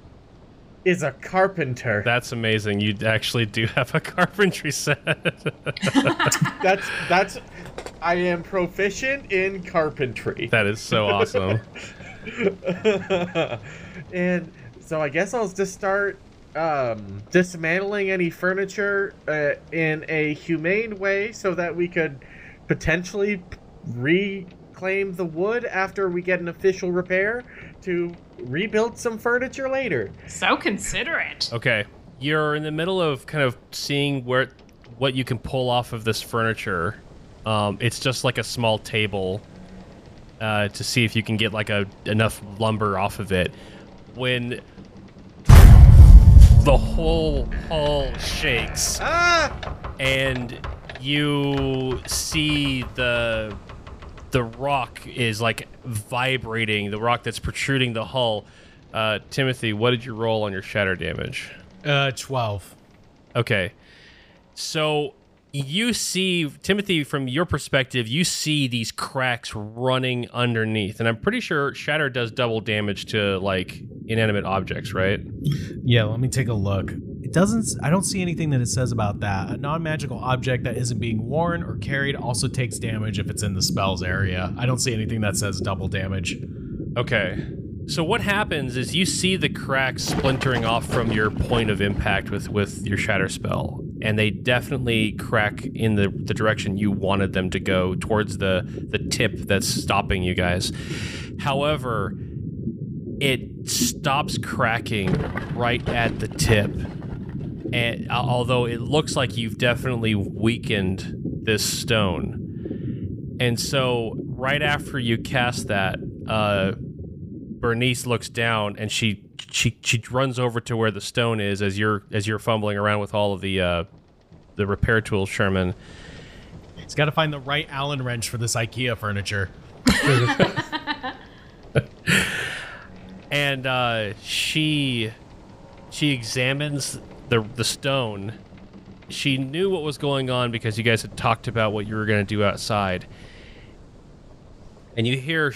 is a carpenter. That's amazing. You actually do have a carpentry set. That's that's. I am proficient in carpentry. that is so awesome. and so I guess I'll just start um, dismantling any furniture uh, in a humane way so that we could potentially reclaim the wood after we get an official repair to rebuild some furniture later. So considerate. Okay. you're in the middle of kind of seeing where what you can pull off of this furniture. Um, it's just like a small table uh, to see if you can get like a enough lumber off of it. When the whole hall shakes Ah! and you see the the rock is like vibrating the rock that's protruding the hull uh, timothy what did you roll on your shatter damage Uh, 12. okay so you see timothy from your perspective you see these cracks running underneath and i'm pretty sure shatter does double damage to like inanimate objects right Yeah, let me take a look. It doesn't, I don't see anything that it says about that. A non magical object that isn't being worn or carried also takes damage if it's in the spell's area. I don't see anything that says double damage. Okay. So what happens is you see the cracks splintering off from your point of impact with with your shatter spell, and they definitely crack in the the direction you wanted them to go towards the the tip that's stopping you guys. However, it stops cracking right at the tip. And uh, although it looks like you've definitely weakened this stone. And so right after you cast that, uh Bernice looks down and she she she runs over to where the stone is as you're as you're fumbling around with all of the uh the repair tools, Sherman. It's got to find the right Allen wrench for this IKEA furniture. and uh, she she examines the the stone. She knew what was going on because you guys had talked about what you were going to do outside. And you hear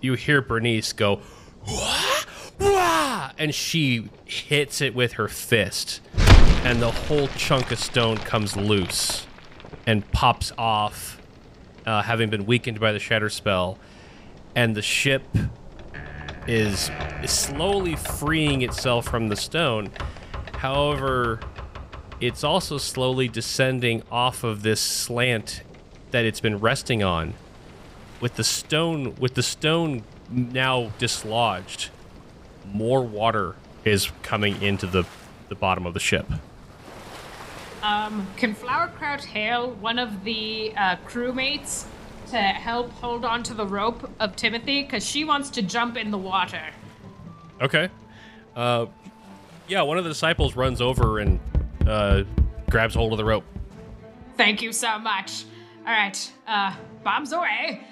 you hear Bernice go, "Wah! Wah!" and she hits it with her fist, and the whole chunk of stone comes loose and pops off, uh, having been weakened by the shatter spell, and the ship is slowly freeing itself from the stone. However, it's also slowly descending off of this slant that it's been resting on. With the stone with the stone now dislodged, more water is coming into the, the bottom of the ship. Um, can Flowerkraut hail one of the uh, crewmates to help hold on to the rope of Timothy? Because she wants to jump in the water. Okay. Uh, yeah, one of the disciples runs over and uh, grabs hold of the rope. Thank you so much. All right, uh, bombs away.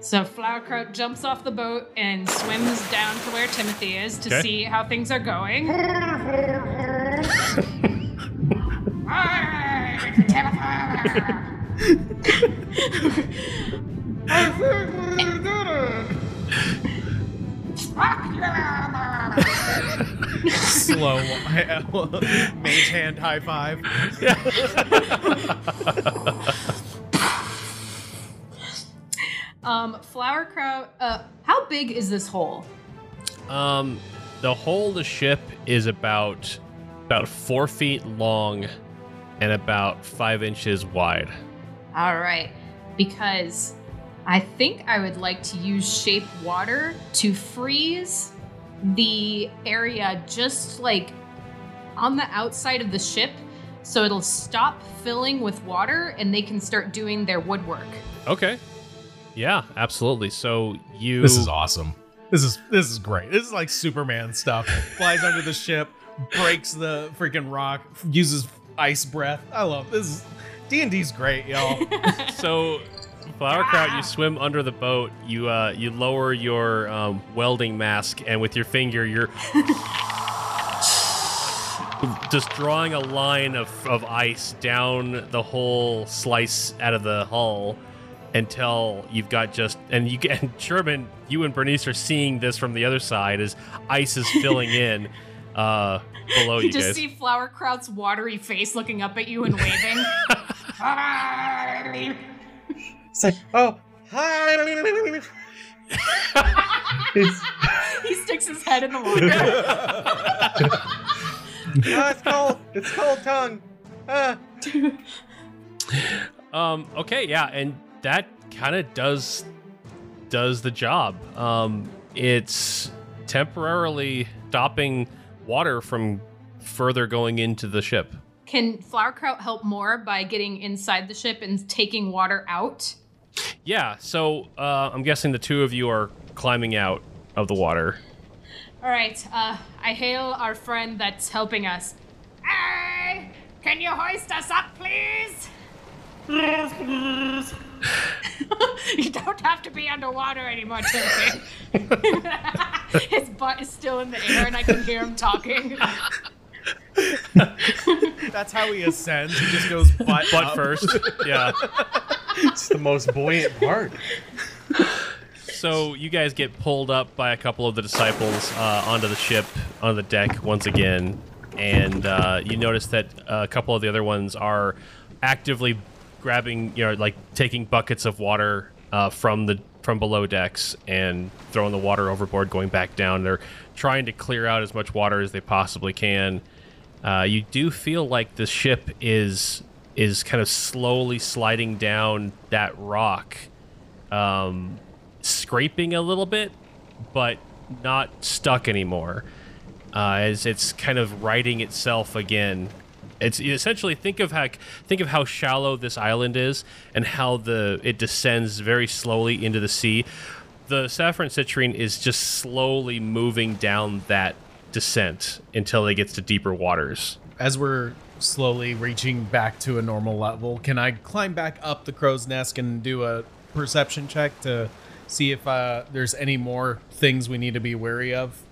So Flowerkraut jumps off the boat and swims down to where Timothy is to Okay. see how things are going. Slow mage hand high five. Um, Flowerkraut. Uh, how big is this hole? Um, the whole of the ship is about about four feet long and about five inches wide. All right, because I think I would like to use shape water to freeze the area just like on the outside of the ship so it'll stop filling with water and they can start doing their woodwork. Okay. Yeah, absolutely. So you This is awesome. This is this is great. This is like Superman stuff. Flies under the ship, breaks the freaking rock, uses ice breath. I love this. D&D's great, y'all. so Flowerkraut, you swim under the boat. You uh, you lower your um, welding mask, and with your finger, you're just drawing a line of, of ice down the whole slice out of the hull until you've got just and you get and Sherman, you and Bernice are seeing this from the other side as ice is filling in uh, below you You just guys. see Flowerkraut's watery face looking up at you and waving. It's like, oh, hi. it's, he sticks his head in the water. oh, it's cold. It's cold tongue. Ah. Um, okay, yeah, and that kind of does does the job. Um, it's temporarily stopping water from further going into the ship. Can Flowerkraut help more by getting inside the ship and taking water out? Yeah, so uh, I'm guessing the two of you are climbing out of the water. All right, uh, I hail our friend that's helping us. Hey, can you hoist us up, please? you don't have to be underwater anymore, Timothy. His butt is still in the air, and I can hear him talking. That's how he ascends. He just goes butt, But first, yeah. It's the most buoyant part. So you guys get pulled up by a couple of the disciples uh, onto the ship, on the deck once again, and uh, you notice that a couple of the other ones are actively grabbing, you know, like taking buckets of water uh, from the from below decks and throwing the water overboard, going back down. They're trying to clear out as much water as they possibly can. Uh, you do feel like the ship is is kind of slowly sliding down that rock um, scraping a little bit, but not stuck anymore. Uh, as it's kind of righting itself again. It's essentially think of how think of how shallow this island is and how the it descends very slowly into the sea. The saffron citrine is just slowly moving down that descent until it gets to deeper waters. As we're slowly reaching back to a normal level, can I climb back up the crow's nest and do a perception check to see if uh, there's any more things we need to be wary of?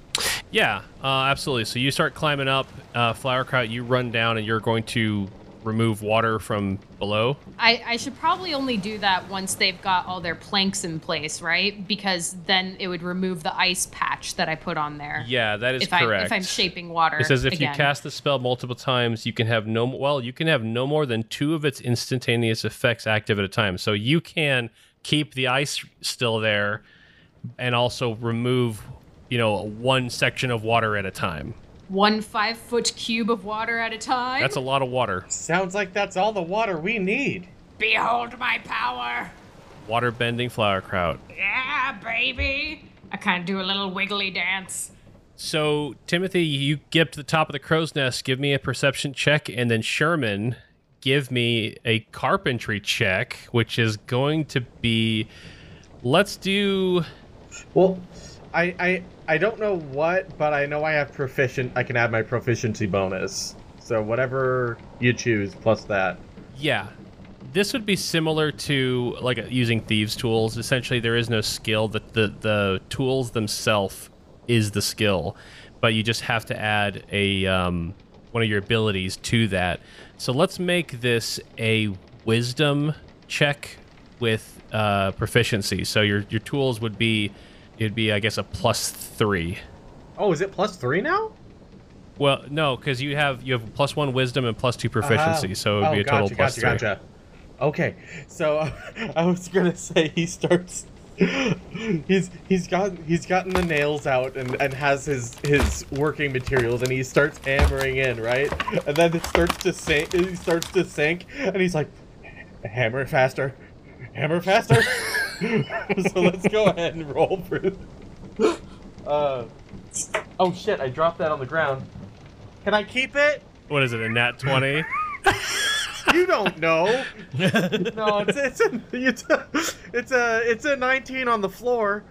Yeah, uh, absolutely. So you start climbing up, uh, Flowerkraut, you run down, and you're going to remove water from below. I, I should probably only do that once they've got all their planks in place, right? Because then it would remove the ice patch that I put on there. Yeah, that is if I correct. if I'm shaping water. It says if again. you cast the spell multiple times, you can have no well, you can have no more than two of its instantaneous effects active at a time. So you can keep the ice still there, and also remove, you know, one section of water at a time. One five foot cube of water at a time. That's a lot of water. Sounds like that's all the water we need. Behold my power. Water bending Flowerkraut. Yeah, baby. I kind of do a little wiggly dance. So Timothy, you get to the top of the crow's nest. Give me a perception check, and then Sherman, give me a carpentry check, which is going to be. Let's do. Well, I I I don't know what, but I know I have proficient. I can add my proficiency bonus. So whatever you choose plus that. Yeah. This would be similar to like uh, using thieves' tools. Essentially, there is no skill. The, the the tools themselves is the skill, but you just have to add a um, one of your abilities to that. So let's make this a wisdom check with uh, proficiency. So your your tools would be it'd be I guess a plus three. Oh, is it plus three now? Well, no, because you have you have plus one wisdom and plus two proficiency, Ah. so it would oh, be a total gotcha, plus gotcha, three. Gotcha. Okay, so I was gonna say he starts. He's he's got he's gotten the nails out and, and has his his working materials and he starts hammering in right and then it starts to sink it starts to sink and he's like hammer faster hammer faster so let's go ahead and roll for it. Uh, oh shit! I dropped that on the ground. Can I keep it? What is it? A nat twenty? You don't know. no, it's it's a, it's a it's a it's a 19 on the floor.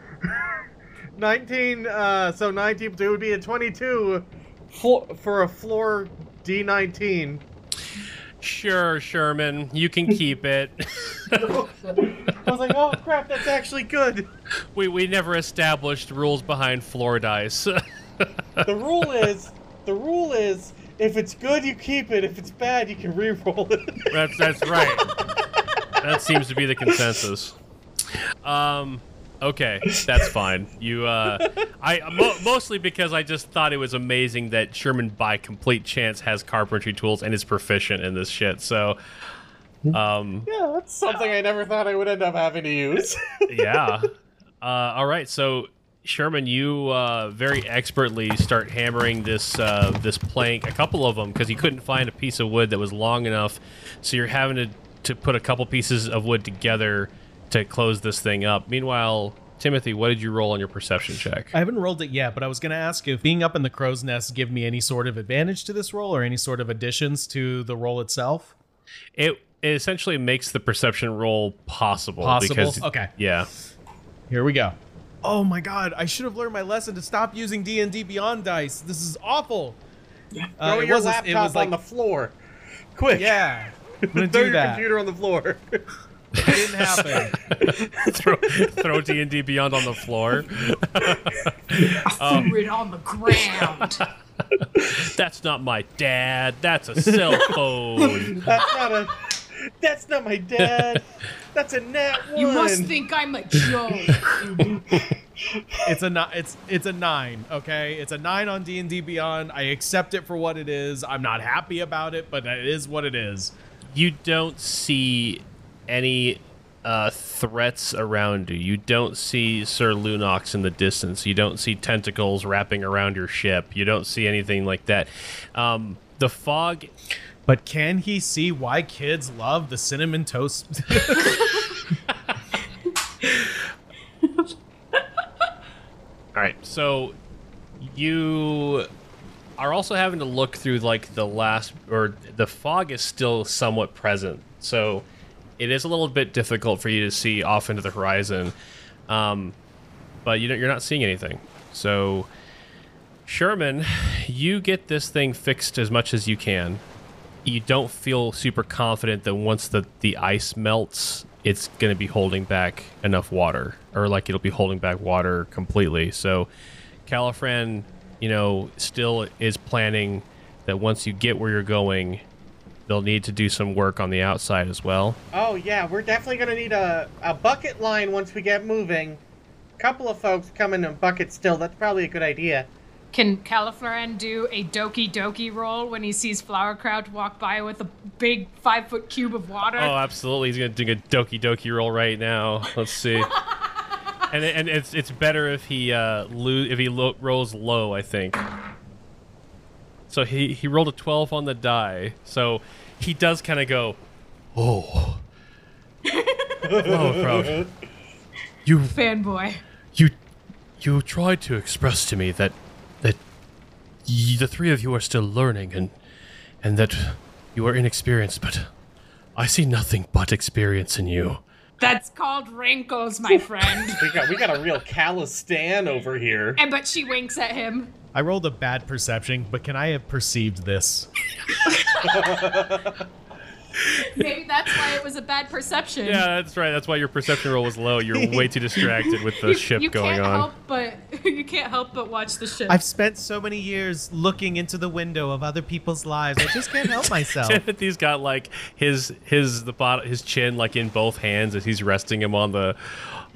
19 uh so 19 it would be a 22 flo- for a floor D19. Sure, Sherman, you can keep it. I was like, "Oh crap, that's actually good." we we never established rules behind floor dice. The rule is the rule is if it's good you keep it, if it's bad you can re-roll it. that's that's right. that seems to be the consensus. Um, okay, that's fine. You, uh, I mo- mostly because I just thought it was amazing that Sherman, by complete chance, has carpentry tools and is proficient in this shit. So, um, yeah, that's something I never thought I would end up having to use. yeah. Uh, all right, so Sherman, you uh, very expertly start hammering this uh, this plank, a couple of them, because you couldn't find a piece of wood that was long enough. So you're having to to put a couple pieces of wood together to close this thing up. Meanwhile, Timothy, what did you roll on your perception check? I haven't rolled it yet, but I was going to ask if being up in the crow's nest give me any sort of advantage to this roll or any sort of additions to the roll itself. It, it essentially makes the perception roll possible. Possible? Because, Okay. Yeah. Here we go. Oh my god, I should have learned my lesson to stop using D&D Beyond dice. This is awful. Uh, Throw it your was laptop it was like on the floor. Quick. yeah. I'm going to Throw do your that. computer on the floor. It didn't happen. throw throw D and D Beyond on the floor. Threw um, it on the ground. That's not my dad. That's a cell phone. That's not a. That's not my dad. That's a nat one. you must think I'm a joke. It's a ni- it's it's a 9, okay? It's a 9 on D&D Beyond. I accept it for what it is. I'm not happy about it, but it is what it is. you don't see any uh, threats around you. You don't see Sir Lunox in the distance. You don't see tentacles wrapping around your ship. You don't see anything like that. Um, the fog. But can he see why kids love the cinnamon toast? All right, so you are also having to look through like the last, or the fog is still somewhat present. So it is a little bit difficult for you to see off into the horizon. Um, but you you're not seeing anything. So Sherman, you get this thing fixed as much as you can. You don't feel super confident that once the, the ice melts, it's going to be holding back enough water, or like it'll be holding back water completely. So Califran, you know, still is planning that once you get where you're going, they'll need to do some work on the outside as well. Oh yeah, we're definitely gonna need a, a bucket line once we get moving. A Couple of folks coming in buckets still. That's probably a good idea. Can Califlaran do a Doki Doki roll when he sees Flower Flowerkraut walk by with a big five foot cube of water? Oh, absolutely. He's gonna do a Doki Doki roll right now. Let's see. and and it's it's better if he uh lo- if he lo- rolls low, I think. So he he rolled a twelve on the die. So he does kind of go, oh, oh, proud. You Fanboy. you you tried to express to me that that y- the three of you are still learning and and that you are inexperienced, but I see nothing but experience in you. That's called wrinkles, my friend. We got we got a real Calistan over here. and but she winks at him. I rolled a bad perception, but can I have perceived this? Maybe that's why it was a bad perception. Yeah, that's right. That's why your perception roll was low. You're way too distracted with the You, ship you going can't on. help but you can't help but watch the ship. I've spent so many years looking into the window of other people's lives. I just can't help myself. Timothy's got like his his the bottom his chin like in both hands as he's resting him on the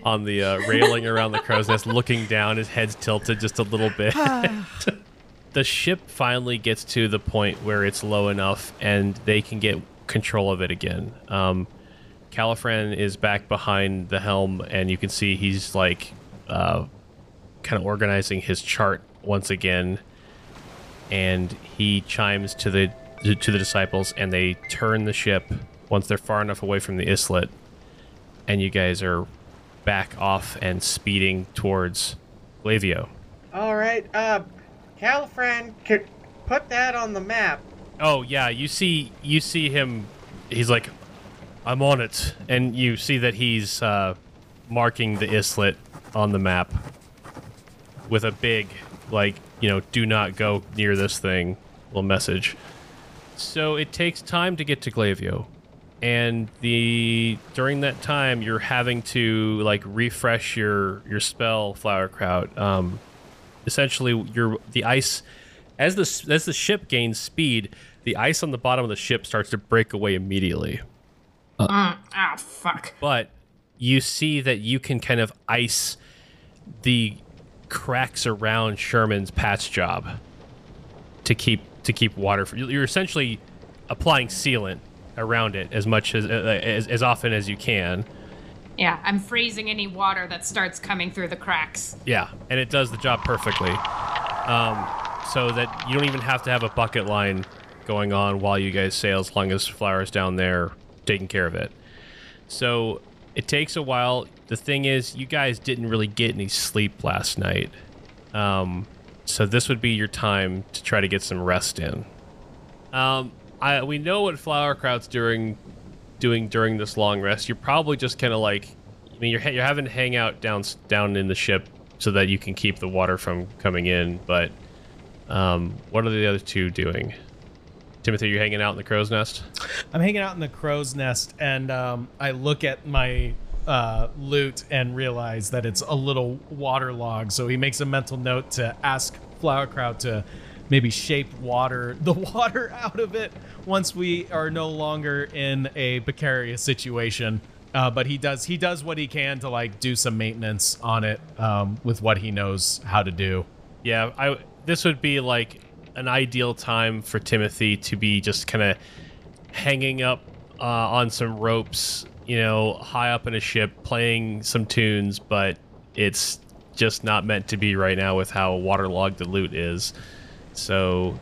on the uh, railing around the crow's nest, looking down. His head's tilted just a little bit. the ship finally gets to the point where it's low enough and they can get control of it again. Um, Califran is back behind the helm, and you can see he's like uh, kind of organizing his chart once again. And he chimes to the to the disciples, and they turn the ship once they're far enough away from the islet, and you guys are back off and speeding towards Glavio. All right, uh, Califran, could put that on the map. Oh yeah, you see you see him he's like I'm on it and you see that he's uh, marking the islet on the map with a big like, you know, do not go near this thing little message. So it takes time to get to Glavio. And the during that time you're having to like refresh your your spell Flowerkraut. Um essentially your the ice as the as the ship gains speed, the ice on the bottom of the ship starts to break away immediately. Ah, fuck. But you see that you can kind of ice the cracks around Sherman's patch job to keep to keep water. For, you're essentially applying sealant around it as much as, uh, as as often as you can. Yeah, I'm freezing any water that starts coming through the cracks. Yeah, and it does the job perfectly. Um, so that you don't even have to have a bucket line going on while you guys sail, as long as Flower's down there taking care of it. So it takes a while. The thing is, you guys didn't really get any sleep last night. Um, so this would be your time to try to get some rest in. Um, I we know what Flowerkraut's doing doing during this long rest. You're probably just kind of like, I mean, you're you're having to hang out down down in the ship so that you can keep the water from coming in. But um, what are the other two doing? Timothy, you hanging out in the crow's nest? I'm hanging out in the crow's nest, and um, I look at my uh, lute and realize that it's a little waterlogged. So he makes a mental note to ask Flowerkraut to maybe shape water the water out of it once we are no longer in a precarious situation. Uh, but he does he does what he can to like do some maintenance on it um, with what he knows how to do. Yeah, I this would be like an ideal time for Timothy to be just kind of hanging up uh, on some ropes, you know, high up in a ship, playing some tunes, but it's just not meant to be right now with how waterlogged the lute is. So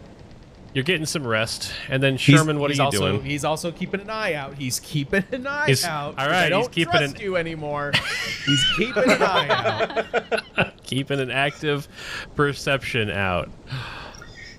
you're getting some rest, and then Sherman, what are he's you also, doing? He's also keeping an eye out. He's keeping an eye He's- out. all 'cause right, I don't he's keeping trust an- you anymore. he's keeping an eye out. Keeping an active perception out.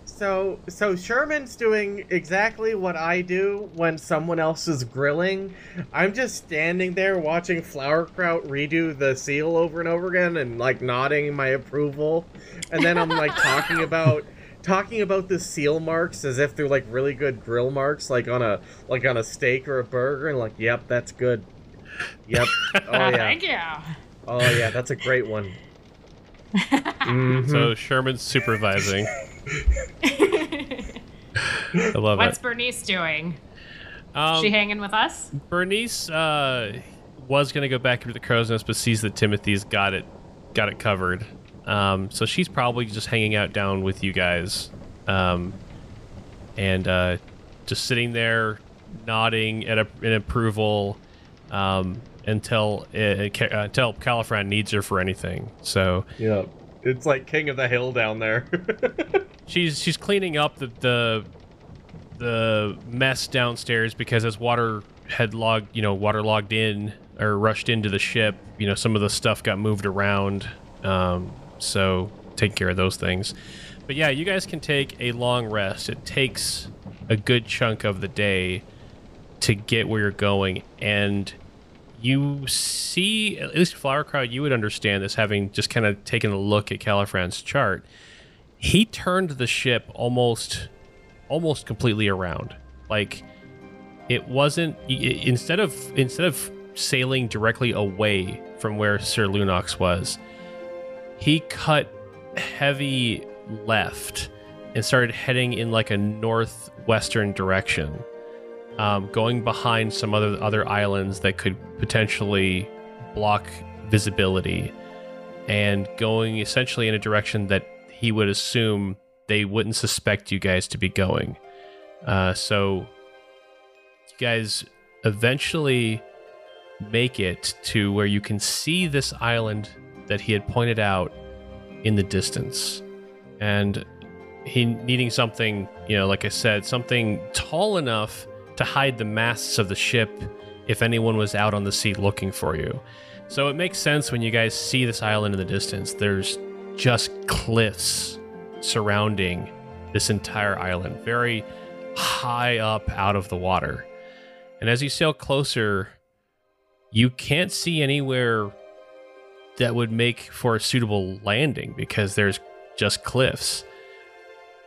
So, so Sherman's doing exactly what I do when someone else is grilling. I'm just standing there watching Flowerkraut redo the seal over and over again and like nodding my approval. And then I'm like talking about talking about the seal marks as if they're like really good grill marks like on a like on a steak or a burger and like, "Yep, that's good." Yep. Oh yeah. Thank you. Oh yeah, that's a great one. Mhm. So Sherman's supervising. I love What's it. Bernice doing? Um, she hanging with us? Bernice uh, was gonna go back into the crow's nest, but sees that Timothy's got it, got it covered. Um, so she's probably just hanging out down with you guys, um, and uh, just sitting there, nodding at a, in approval um, until uh, uh, until Califran needs her for anything. So Yep. It's like King of the Hill down there. she's she's cleaning up the the the mess downstairs because as water had logged you know water logged in or rushed into the ship you know some of the stuff got moved around um, so take care of those things. But yeah you guys can take a long rest. It takes a good chunk of the day to get where you're going and you see at least Flowerkraut you would understand this having just kind of taken a look at califran's chart. He turned the ship almost almost completely around. Like it wasn't instead of instead of sailing directly away from where sir lunox was he cut heavy left and started heading in like a northwestern direction um, going behind some other other islands that could potentially block visibility and going essentially in a direction that he would assume they wouldn't suspect you guys to be going. Uh, so you guys eventually make it to where you can see this island that he had pointed out in the distance. And he needing something, you know, like I said, something tall enough to hide the masts of the ship if anyone was out on the sea looking for you. So it makes sense when you guys see this island in the distance. There's just cliffs surrounding this entire island, very high up out of the water. And as you sail closer, you can't see anywhere that would make for a suitable landing because there's just cliffs.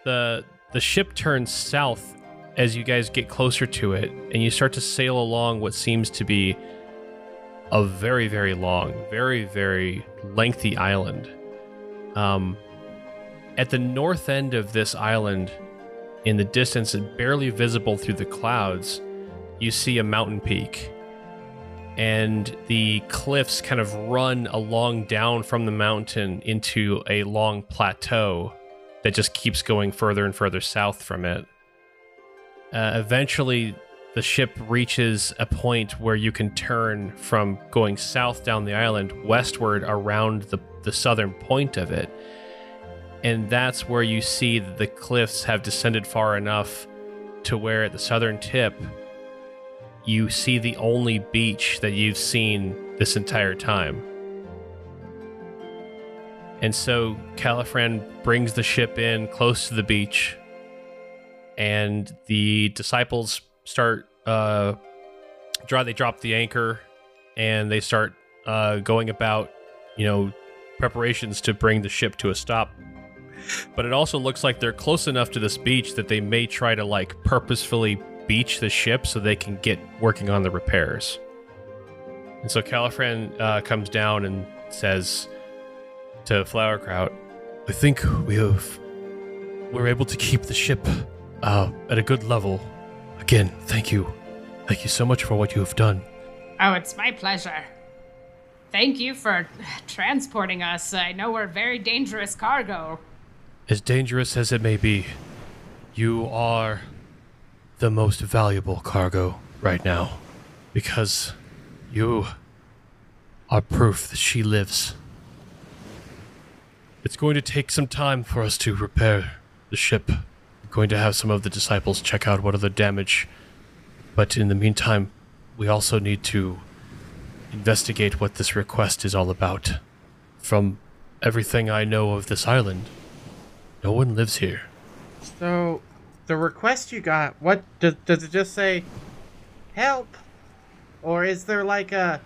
The the ship turns south as you guys get closer to it and you start to sail along what seems to be a very very long, very very lengthy island. Um at the north end of this island in the distance and barely visible through the clouds, you see a mountain peak and the cliffs kind of run along down from the mountain into a long plateau that just keeps going further and further south from it. Uh, eventually, the ship reaches a point where you can turn from going south down the island westward around the, the southern point of it. And that's where you see that the cliffs have descended far enough to where at the southern tip you see the only beach that you've seen this entire time. And so Califran brings the ship in close to the beach, and the disciples start uh, draw. They drop the anchor, and they start uh, going about, you know, preparations to bring the ship to a stop. But it also looks like they're close enough to this beach that they may try to like purposefully beach the ship so they can get working on the repairs. And so Califran uh, comes down and says to Flowerkraut, "I think we have we're able to keep the ship uh, at a good level. Again, thank you, thank you so much for what you have done." Oh, it's my pleasure. Thank you for transporting us. I know we're very dangerous cargo. As dangerous as it may be, you are the most valuable cargo right now because you are proof that she lives. It's going to take some time for us to repair the ship. We're going to have some of the disciples check out what the damage. But in the meantime, we also need to investigate what this request is all about. From everything I know of this island, no one lives here. So, the request you got, what does, does it just say help? Or is there like a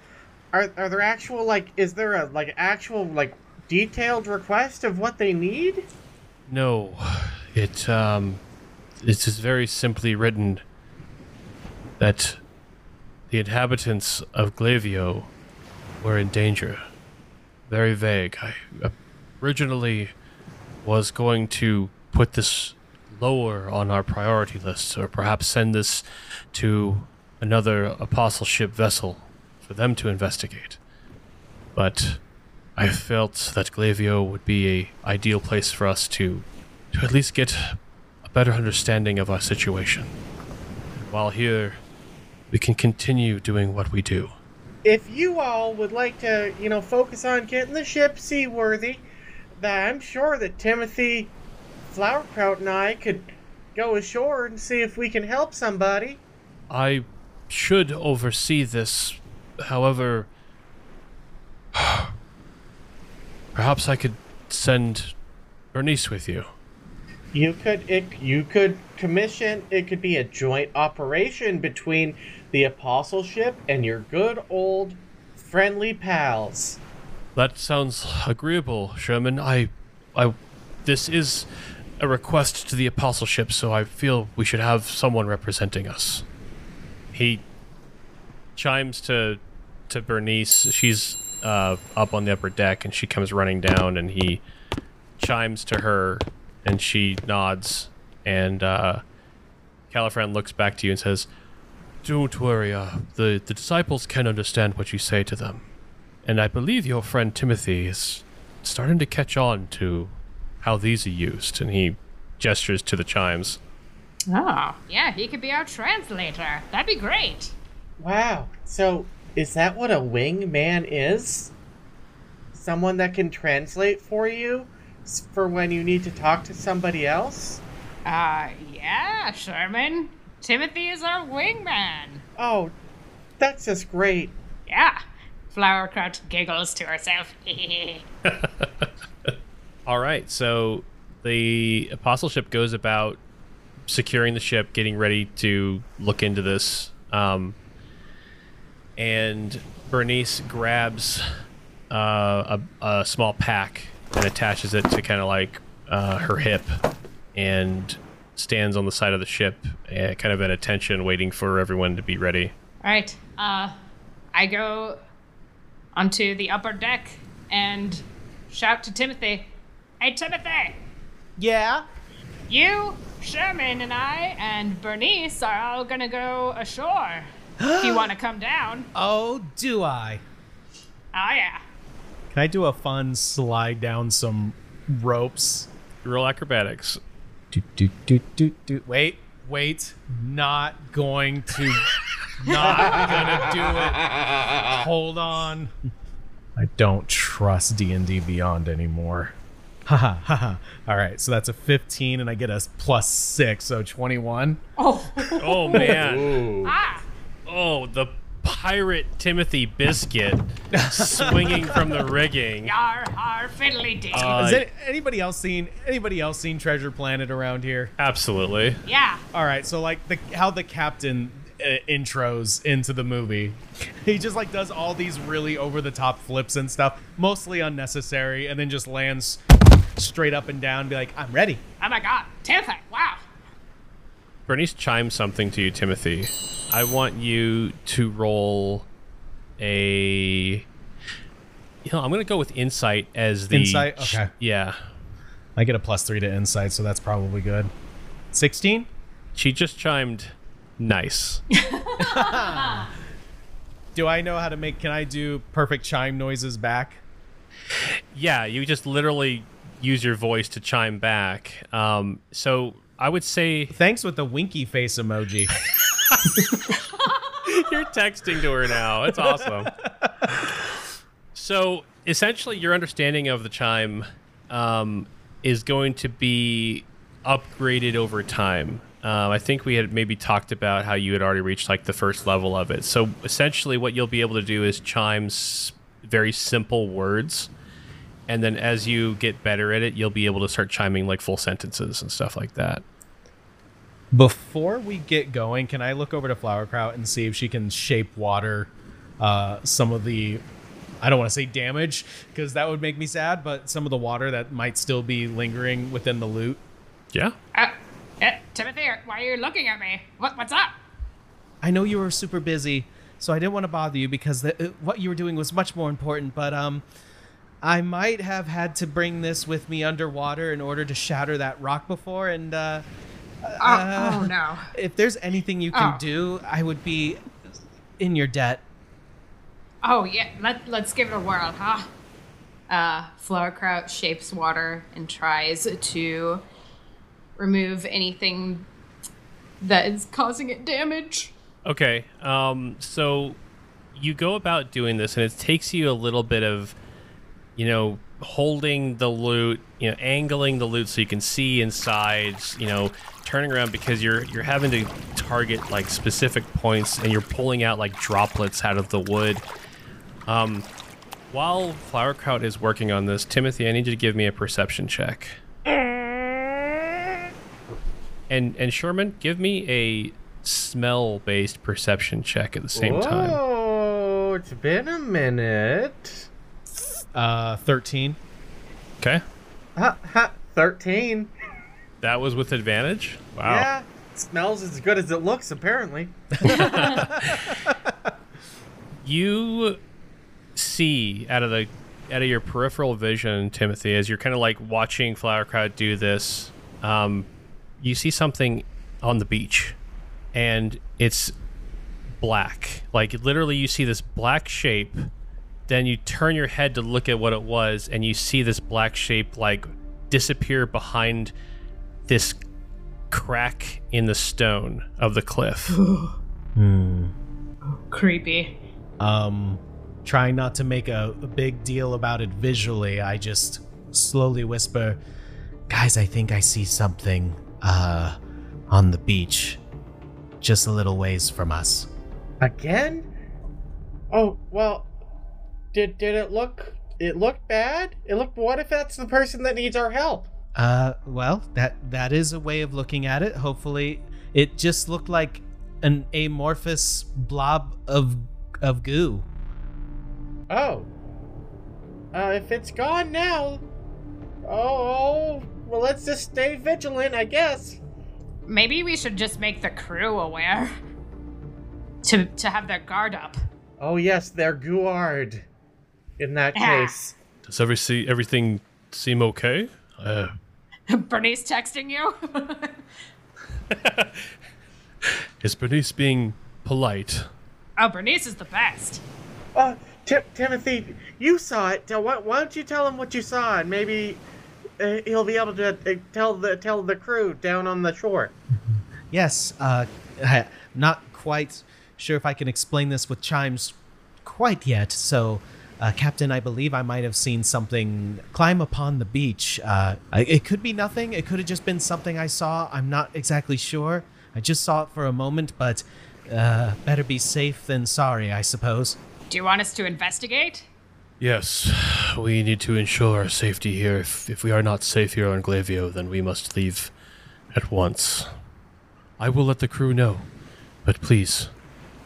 are are there actual like is there a like actual like detailed request of what they need? No, it um, it is very simply written that the inhabitants of Glavio were in danger. Very vague. I originally was going to put this lower on our priority list, or perhaps send this to another apostleship vessel for them to investigate. But I felt that Glavio would be a ideal place for us to to at least get a better understanding of our situation. And while here, we can continue doing what we do. If you all would like to, you know, focus on getting the ship seaworthy, I'm sure that Timothy Flowerkraut and I could go ashore and see if we can help somebody. I should oversee this. However, perhaps I could send Bernice with you. You could it you could commission it could be a joint operation between the apostleship and your good old friendly pals. That sounds agreeable, Sherman. I I this is a request to the apostleship, so I feel we should have someone representing us. He chimes to to Bernice. She's uh, up on the upper deck, and she comes running down, and he chimes to her, and she nods, and uh, Califran looks back to you and says, "Don't worry. Uh, the the disciples can understand what you say to them, and I believe your friend Timothy is starting to catch on to how these are used." And he gestures to the chimes. Oh, yeah, he could be our translator. That'd be great. Wow. So is that what a wingman is? Someone that can translate for you for when you need to talk to somebody else? Uh, yeah, Sherman. Timothy is our wingman. Oh, that's just great. Yeah. Flowerkraut giggles to herself. All right, so the apostleship goes about securing the ship, getting ready to look into this. Um, and Bernice grabs uh, a, a small pack and attaches it to kind of like uh, her hip and stands on the side of the ship, uh, kind of at attention, waiting for everyone to be ready. All right. Uh, I go onto the upper deck and shout to Timothy. Hey, Timothy! Yeah? You, Sherman, and I, and Bernice are all gonna go ashore. if you want to come down. Oh, do I? Oh, yeah. Can I do a fun slide down some ropes? Real acrobatics. Do, do, do, do, do. Wait, wait. Not going to. not gonna do it. Hold on. I don't trust D and D Beyond anymore. Haha, haha. All right, so that's a 15, and I get a plus six, so 21. Oh, Oh man! Ah. oh, the pirate Timothy Biscuit swinging from the rigging. Yar har fiddly dee. Uh, Has any, anybody else seen anybody else seen Treasure Planet around here? Absolutely. yeah. All right, so like the how the captain uh, intros into the movie, he just like does all these really over the top flips and stuff, mostly unnecessary, and then just lands straight up and down. Be like, I'm ready. Oh my god. Timothy. Wow. Bernice chimes something to you, Timothy. I want you to roll a. You know, I'm going to go with insight as the Insight? Okay. Yeah, I get a plus three to insight, so that's probably good. Sixteen. she just chimed. Nice. Do I know how to make? Can I do perfect chime noises back? Yeah, you just literally use your voice to chime back. Um, so I would say Thanks with the winky face emoji. You're texting to her now. It's awesome. so essentially, your understanding of the chime um, is going to be upgraded over time. Um, I think we had maybe talked about how you had already reached like the first level of it. So essentially, what you'll be able to do is chime very simple words. And then as you get better at it, you'll be able to start chiming like full sentences and stuff like that. Before we get going, can I look over to Flowerkraut and see if she can shape water uh, some of the I don't want to say damage because that would make me sad, but some of the water that might still be lingering within the lute. Yeah. Uh, uh, Timothy, why are you looking at me? What, what's up? I know you were super busy, so I didn't want to bother you because the, uh, what you were doing was much more important. But um, I might have had to bring this with me underwater in order to shatter that rock before, and uh, Oh, Uh, oh no. if there's anything you can Oh. do, I would be in your debt. Oh yeah. Let Let's give it a whirl, huh? Uh, Flowerkraut shapes water and tries to remove anything that is causing it damage. Okay. Um, so you go about doing this, and it takes you a little bit of, you know, holding the lute, you know, angling the lute so you can see inside, you know, turning around because you're you're having to target like specific points, and you're pulling out like droplets out of the wood. Um, while Flowerkraut is working on this, Timothy, I need you to give me a perception check. And and Sherman, give me a smell-based perception check at the same time. Oh, it's been a minute. Uh, thirteen. Okay, Ha, ha, 13. that was with advantage. Wow. Yeah, smells as good as it looks, apparently. You see out of the out of your peripheral vision, Timothy, as you're kind of like watching Flowerkraut do this. Um, you see something on the beach, and it's black. Like literally, you see this black shape. Then you turn your head to look at what it was, and you see this black shape like disappear behind this crack in the stone of the cliff. Hmm. Creepy. Um, trying not to make a, a big deal about it visually, I just slowly whisper, "Guys, I think I see something uh on the beach, just a little ways from us." Again? Oh, well, did did it look it looked bad? It looked what if that's the person that needs our help? Uh, well, that that is a way of looking at it. Hopefully, it just looked like an amorphous blob of of goo. Oh. Uh, if it's gone now. Oh, well, let's just stay vigilant, I guess. Maybe we should just make the crew aware. To to have their guard up. Oh, yes, they're Guard. In that Ah. case. Does every see everything seem okay? Uh, Bernice texting you? is Bernice being polite? oh, Bernice is the best. Uh, Tim- Timothy, you saw it. Why, why don't you tell him what you saw, and maybe uh, he'll be able to uh, tell the tell the crew down on the shore. Yes, uh, I- not quite sure if I can explain this with chimes quite yet. So, uh, Captain, I believe I might have seen something climb upon the beach. Uh, it could be nothing. It could have just been something I saw. I'm not exactly sure. I just saw it for a moment, but Uh, better be safe than sorry, I suppose. Do you want us to investigate? Yes, we need to ensure our safety here. If, if we are not safe here on Glavio, then we must leave at once. I will let the crew know, but please,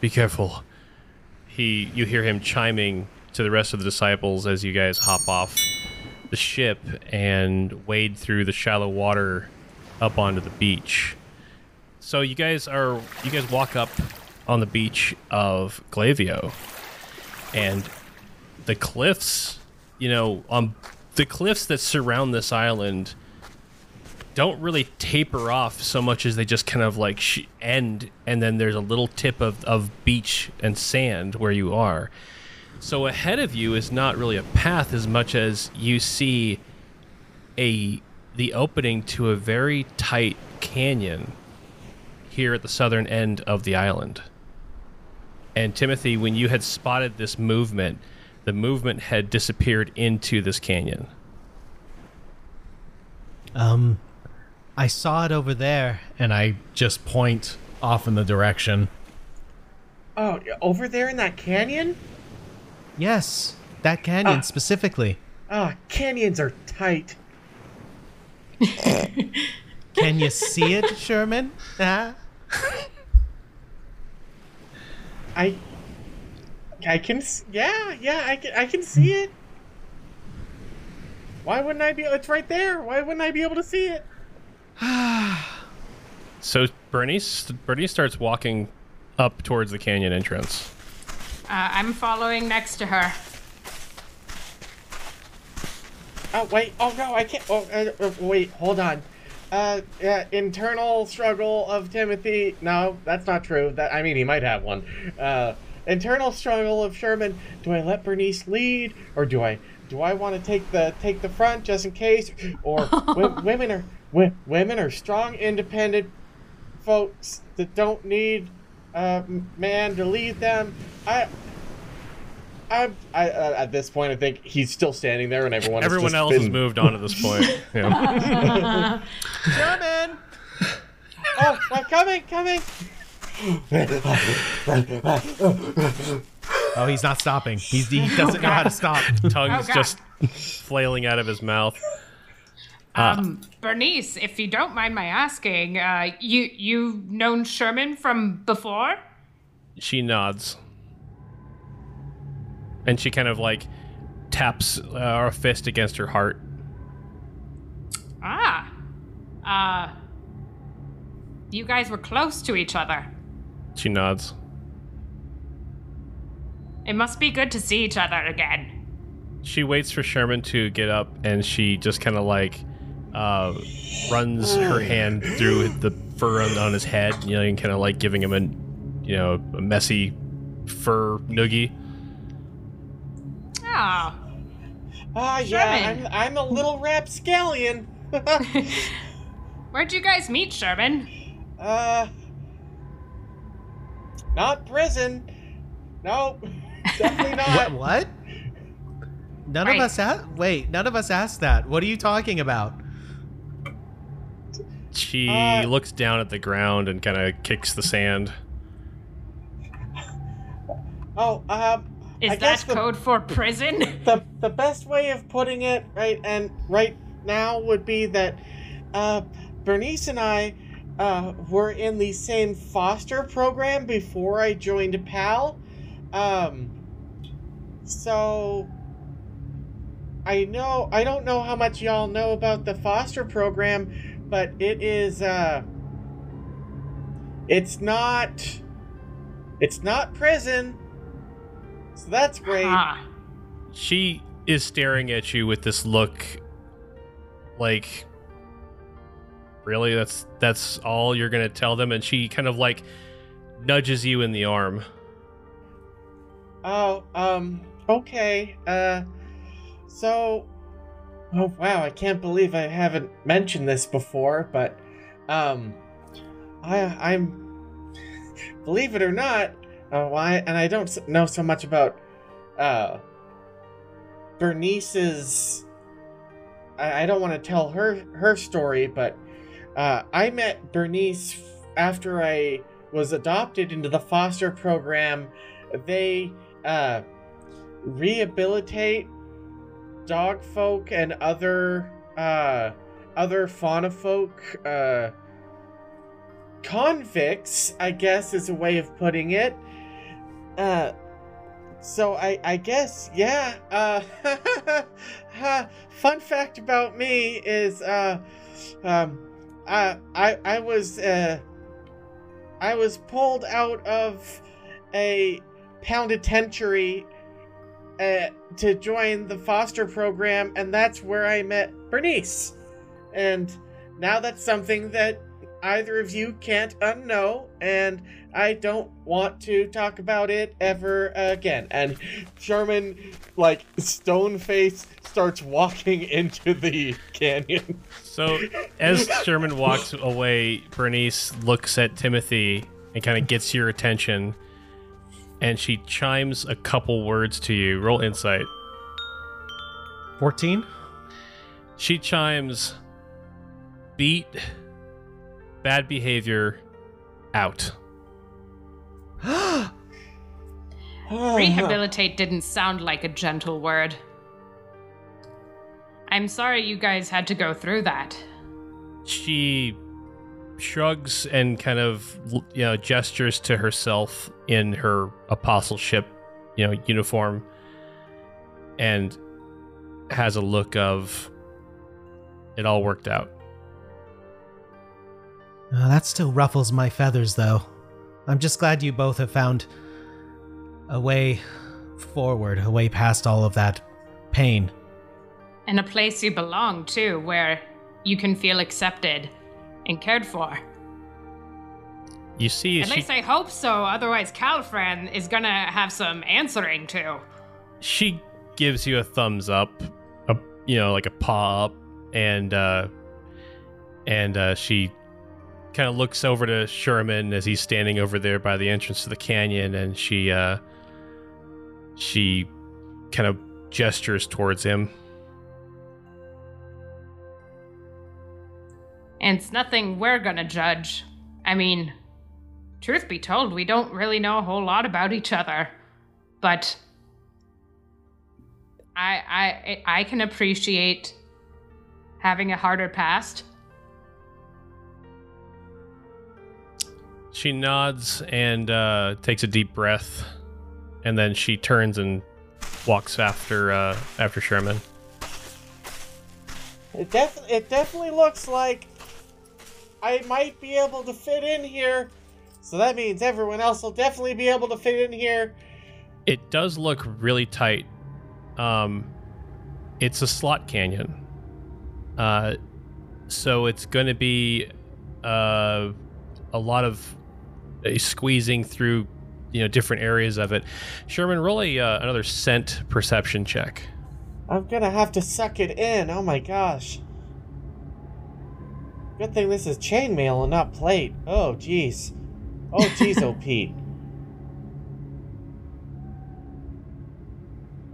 be careful. He, you hear him chiming to the rest of the disciples as you guys hop off the ship and wade through the shallow water up onto the beach. So you guys are, you guys walk up on the beach of Glavio, and the cliffs, you know, on the cliffs that surround this island don't really taper off so much as they just kind of like sh- end and then there's a little tip of, of beach and sand where you are. So ahead of you is not really a path as much as you see a the opening to a very tight canyon here at the southern end of the island. And Timothy, when you had spotted this movement, the movement had disappeared into this canyon. Um, I saw it over there, and I just point off in the direction. Oh, over there in that canyon? Yes, that canyon Ah. specifically. Ah, canyons are tight. Can you see it, Sherman? Ah? I, I can, yeah, yeah, I can, I can see it. Why wouldn't I be? It's right there. Why wouldn't I be able to see it? So Bernie, Bernice starts walking up towards the canyon entrance. Uh, I'm following next to her. Oh wait, oh no, I can't. Oh, uh, uh, wait, hold on. Uh, yeah, internal struggle of Timothy. No, that's not true. That I mean, he might have one. Uh, internal struggle of Sherman. Do I let Bernice lead, or do I do I want to take the take the front just in case? Or wo- women are wo- women are strong, independent folks that don't need a man to lead them. I. I, I, uh, at this point, I think he's still standing there, and everyone. Everyone just else has moved on at this point. Yeah. Sherman! Oh, I'm coming, coming. Oh, he's not stopping. He's, he doesn't know how to stop. Tongue's Oh, just flailing out of his mouth. Um, Bernice, if you don't mind my asking, uh, you you've known Sherman from before? She nods. And she kind of like taps uh, her fist against her heart. Ah, uh, you guys were close to each other. She nods. It must be good to see each other again. She waits for Sherman to get up and she just kind of like uh, runs her hand through the fur on, on his head, you know, and kind of like giving him a, you know, a messy fur noogie. Oh, Ah, yeah, I'm, I'm a little rapscallion. where'd you guys meet, Sherman? uh, not prison. No, definitely not. What? What? None Right. of us asked. Wait, none of us asked that. What are you talking about? She Uh, looks down at the ground and kind of kicks the sand. Oh, um, Is I guess that the- code for prison? the the best way of putting it right and right now would be that uh, Bernice and I uh, were in the same foster program before I joined PAL. Um, so I know I don't know how much y'all know about the foster program, but it is uh, it's not it's not prison. So that's great. Ah, She is staring at you with this look like really that's that's all you're to tell them and she kind of like nudges you in the arm. Oh, um, okay. Uh, so, oh wow, I can't believe I haven't mentioned this before, but, um, I, I'm, believe it or not, uh, why, and I don't know so much about, uh, Bernice's. I, I don't want to tell her her story, but, uh, I met Bernice after I was adopted into the foster program, they uh, rehabilitate dog folk and other uh, other fauna folk. Uh, convicts, I guess, is a way of putting it. Uh, so I, I guess, yeah. Uh, fun fact about me is, uh, um, I, I, I was, uh, I was pulled out of a penitentiary uh, to join the foster program, and that's where I met Bernice. And now that's something that either of you can't unknow, and I don't want to talk about it ever again. And Sherman, like, stone face, starts walking into the canyon. So as Sherman walks away, Bernice looks at Timothy and kind of gets your attention, and she chimes a couple words to you. Roll insight. 14? She chimes, beat, bad behavior, out. Rehabilitate didn't sound like a gentle word. I'm sorry you guys had to go through that. She shrugs and kind of you know gestures to herself in her apostleship you know uniform and has a look of it all worked out Uh, that still ruffles my feathers, though. I'm just glad you both have found a way forward, a way past all of that pain. And a place you belong, too, where you can feel accepted and cared for. you see At she, least I hope so, otherwise, Califran is gonna have some answering to. she gives you a thumbs up a you know like a paw up and uh and uh she kind of looks over to Sherman as he's standing over there by the entrance to the canyon and she uh she kind of gestures towards him And it's nothing we're gonna judge. I mean, truth be told, we don't really know a whole lot about each other. But I I I can appreciate having a harder past. She nods and uh, takes a deep breath, and then she turns and walks after uh, after Sherman. It def it definitely looks like I might be able to fit in here. So that means everyone else will definitely be able to fit in here. It does look really tight. Um, it's a slot canyon, uh, so it's going to be uh, a lot of uh, squeezing through, you know, different areas of it. Sherman, roll a uh, another scent perception check. I'm gonna have to suck it in. Oh my gosh. Good thing this is chainmail and not plate. Oh jeez. Oh jeez, oh Pete.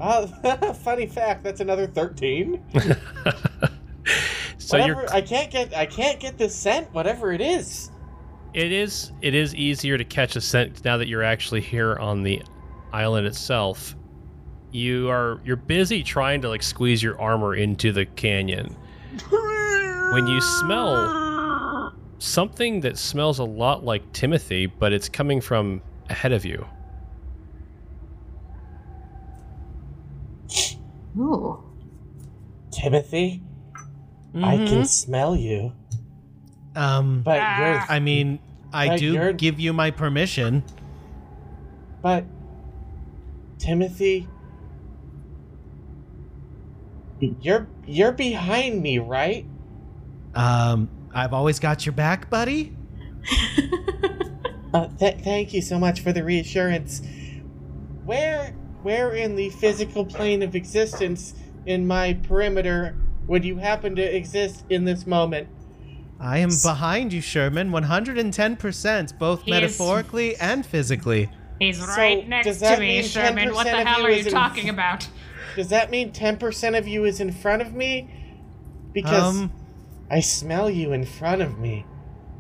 Oh, funny fact. That's another thirteen. so whatever. you're I can't get. I can't get this scent. Whatever it is. It is it is easier to catch a scent now that you're actually here on the island itself. You are you're busy trying to like squeeze your armor into the canyon. When you smell something that smells a lot like Timothy, but it's coming from ahead of you. Ooh. Timothy, I can smell you, Um, but you're. Ah. I mean, I Like, do you're- give you my permission. But Timothy, you're you're behind me, right? Um, I've always got your back, buddy. Uh, th- thank you so much for the reassurance. Where where in the physical plane of existence in my perimeter would you happen to exist in this moment? I am behind you, Sherman, 110%, both He is- metaphorically and physically. He's So, right next does to that me, Sherman. What the hell are is you in- talking about? Does that mean 10% of you is in front of me? Because Um, I smell you in front of me,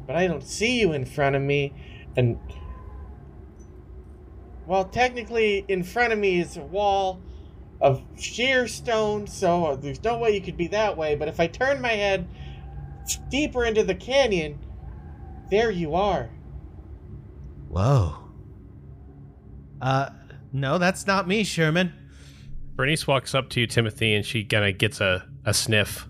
but I don't see you in front of me. and well, technically, in front of me is a wall of sheer stone, so there's no way you could be that way. But if I turn my head deeper into the canyon, there you are. Whoa. Uh, no, that's not me, Sherman. Bernice walks up to you, Timothy, and she kind of gets a, a sniff.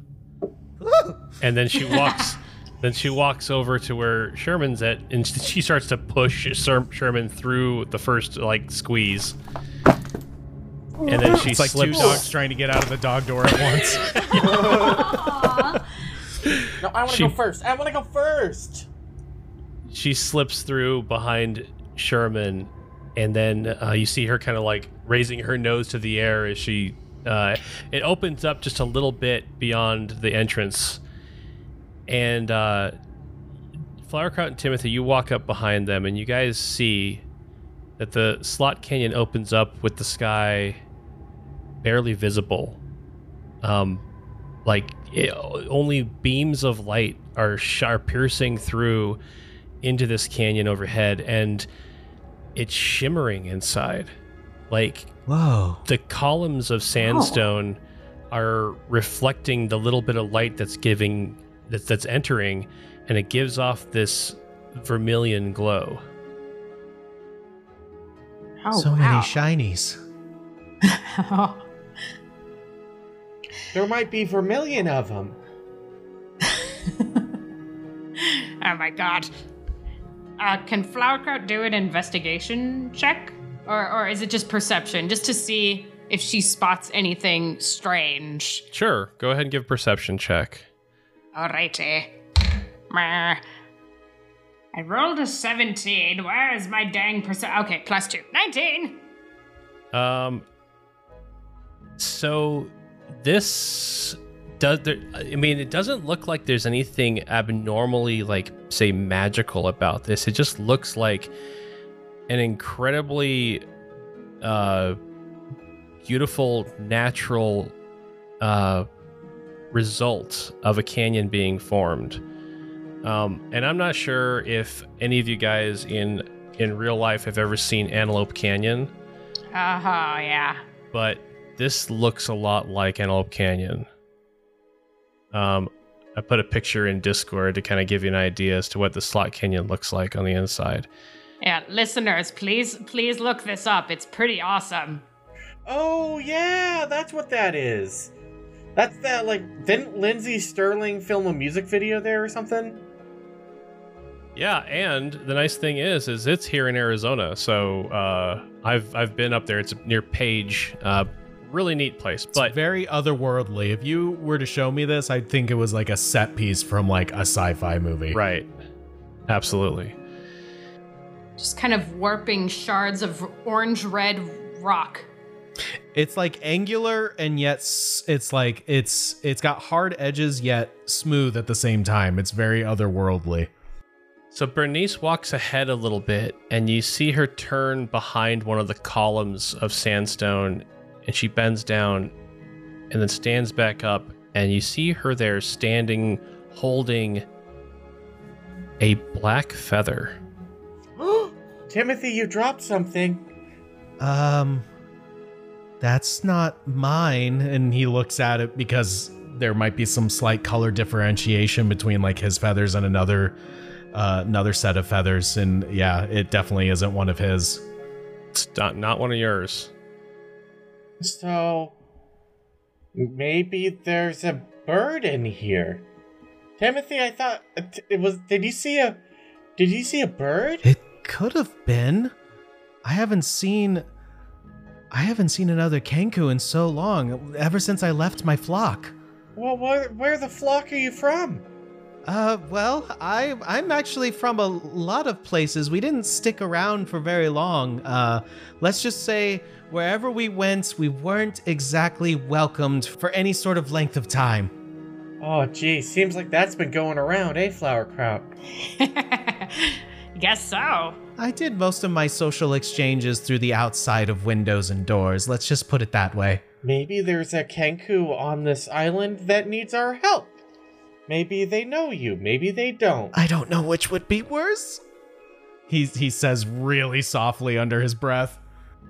And then she walks then she walks over to where Sherman's at and she starts to push Sherman through the first like squeeze. And then she It's like slips two dogs trying to get out of the dog door at once. No, I want to go first. I want to go first. she slips through behind Sherman, and then uh, you see her kind of like raising her nose to the air as she. Uh, it opens up just a little bit beyond the entrance, and uh, Flowerkraut and Timothy, you walk up behind them, and you guys see that the slot canyon opens up with the sky barely visible. Um, like it, only beams of light are, sh- are piercing through into this canyon overhead and it's shimmering inside like Whoa. the columns of sandstone are reflecting the little bit of light that's giving that's, that's entering and it gives off this vermilion glow Oh, so wow. many shinies. There might be vermilion of them. oh my god. Uh, can Flowerkraut do an investigation check? Or, or is it just perception? Just to see if she spots anything strange. sure go ahead and give a perception check Alrighty. I rolled a 17. Where is my dang percent? Okay, plus two. 19! Um. So this does. There, I mean, it doesn't look like there's anything abnormally, like say, magical about this. It just looks like an incredibly uh, beautiful, natural uh, result of a canyon being formed. Um, and I'm not sure if any of you guys in in real life have ever seen Antelope Canyon Oh yeah. but this looks a lot like Antelope Canyon. Um, I put a picture in Discord to kind of give you an idea as to what the slot canyon looks like on the inside. Yeah, listeners, please, please look this up. It's pretty awesome. Oh yeah, that's what that is. That's that like didn't Lindsey Stirling film a music video there or something? Yeah, and the nice thing is, is it's here in Arizona, so uh, I've I've been up there. It's near Page, uh, really neat place. It's But very otherworldly. If you were to show me this, I'd think it was like a set piece from like a sci-fi movie. right, absolutely. Just kind of warping shards of orange red rock. It's like angular and yet it's like it's it's got hard edges yet smooth at the same time. It's very otherworldly. So Bernice walks ahead a little bit, and you see her turn behind one of the columns of sandstone, and she bends down and then stands back up, and you see her there standing, holding a black feather. Timothy, you dropped something. Um that's not mine and he looks at it because there might be some slight color differentiation between like his feathers and another uh, another set of feathers and yeah, it definitely isn't one of his. It's not, not one of yours. So maybe there's a bird in here. Timothy, I thought it was. Did you see a? Did you see a bird? It could have been. I haven't seen I haven't seen another Kenku in so long, ever since I left my flock. Well, where where the flock are you from? Uh, well, I I'm actually from a lot of places. We didn't stick around for very long. Uh, let's just say wherever we went, we weren't exactly welcomed for any sort of length of time. Oh, gee, seems like that's been going around, eh, Flowerkraut? Guess so. I did most of my social exchanges through the outside of windows and doors. Let's just put it that way. Maybe there's a Kenku on this island that needs our help. Maybe they know you, maybe they don't. I don't know which would be worse. he he says really softly under his breath.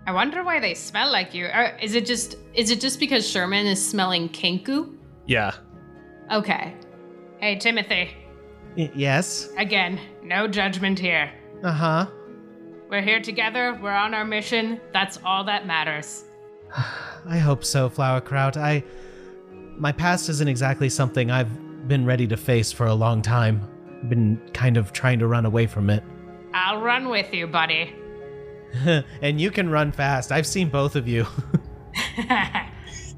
I wonder why they smell like you. Or is it just is it just because Sherman is smelling kenku? Yeah. Okay. Hey Timothy, Y- yes. Again, no judgment here. Uh huh. We're here together, we're on our mission, that's all that matters. I hope so, Flowerkraut. I. My past isn't exactly something I've been ready to face for a long time. I've Been kind of trying to run away from it. I'll run with you, buddy. and you can run fast. I've seen both of you.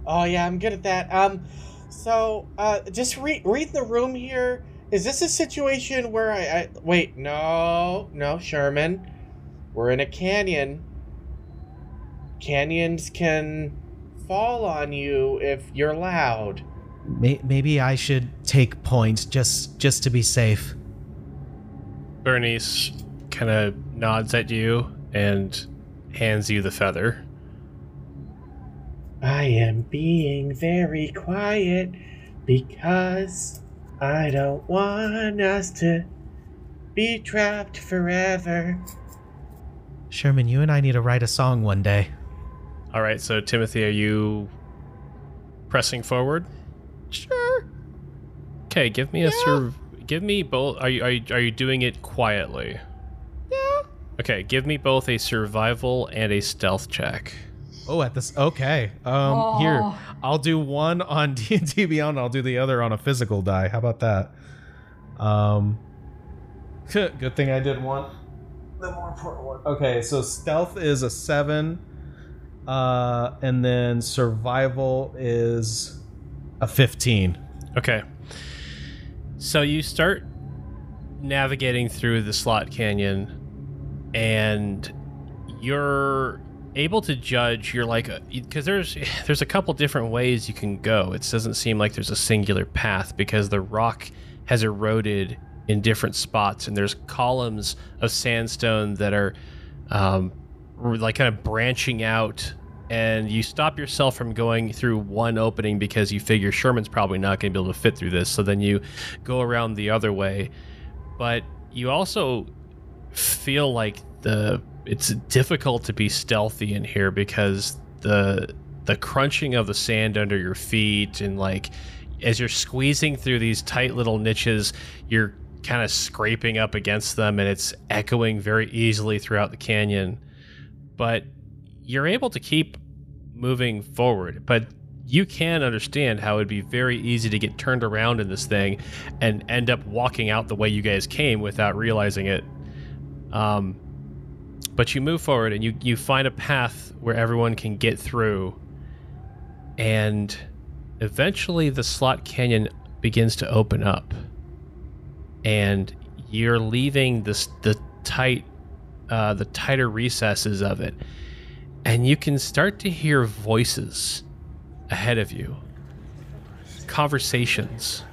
Oh yeah, I'm good at that. Um, so uh, just read read the room here. Is this a situation where I, I wait? No, no, Sherman. We're in a canyon. Canyons can fall on you if you're loud. Maybe I should take point just just to be safe. Bernice kind of nods at you and hands you the feather. I am being very quiet because I don't want us to be trapped forever. Sherman, you and I need to write a song one day. All right, so Timothy, are you pressing forward? Sure. Okay, give me a sur- give me both. Are you, are you are you doing it quietly? Yeah. Okay, give me both a survival and a stealth check. Oh, at this. Okay. Um, here Oh. I'll do one on D and D Beyond. I'll do the other on a physical die. How about that? Um, good thing I did one. The more important one. Okay, so stealth is a seven, uh, and then survival is a fifteen. Okay. So you start navigating through the slot canyon and you're able to judge you're like because there's there's a couple different ways you can go it doesn't seem like there's a singular path because the rock has eroded in different spots and there's columns of sandstone that are um, like kind of branching out and you stop yourself from going through one opening because you figure Sherman's probably not going to be able to fit through this. So then you go around the other way. But you also feel like the it's difficult to be stealthy in here because the the crunching of the sand under your feet and like as you're squeezing through these tight little niches, you're kind of scraping up against them and it's echoing very easily throughout the canyon. But you're able to keep moving forward, but you can understand how it'd be very easy to get turned around in this thing and end up walking out the way you guys came without realizing it. Um, but you move forward and you, you find a path where everyone can get through, and eventually the slot canyon begins to open up, and you're leaving this the tight, uh, the tighter recesses of it and you can start to hear voices ahead of you. Conversations.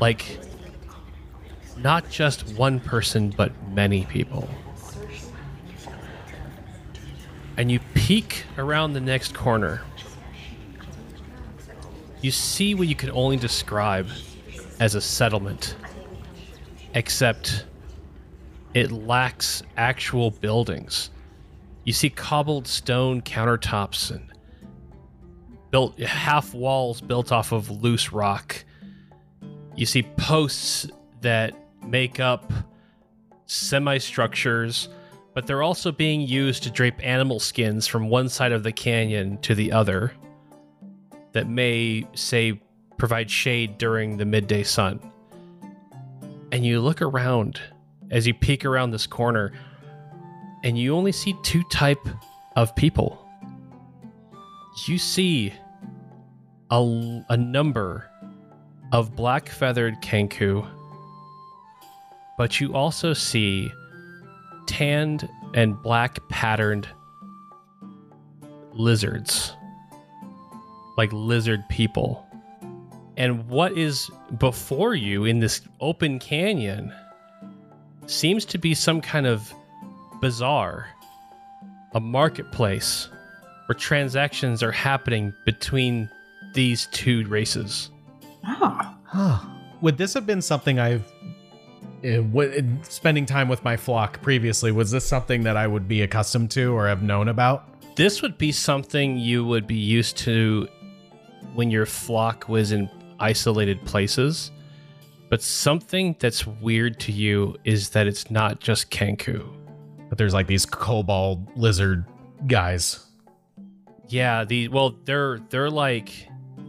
Like not just one person but many people. And you peek around the next corner. You see what you can only describe as a settlement except it lacks actual buildings you see cobbled stone countertops and built half walls built off of loose rock. You see posts that make up semi structures, but they're also being used to drape animal skins from one side of the canyon to the other that may, say, provide shade during the midday sun. And you look around as you peek around this corner and you only see two type of people. You see a, a number of black feathered kenku, but you also see tanned and black patterned lizards, like lizard people. And what is before you in this open canyon seems to be some kind of bazaar, a marketplace where transactions are happening between these two races. Oh. Huh. Would this have been something I've uh, w- spending time with my flock previously, was this something that I would be accustomed to or have known about? This would be something you would be used to when your flock was in isolated places. But something that's weird to you is that it's not just Kenku. But there's like these kobold lizard guys. Yeah, the well, they're they're like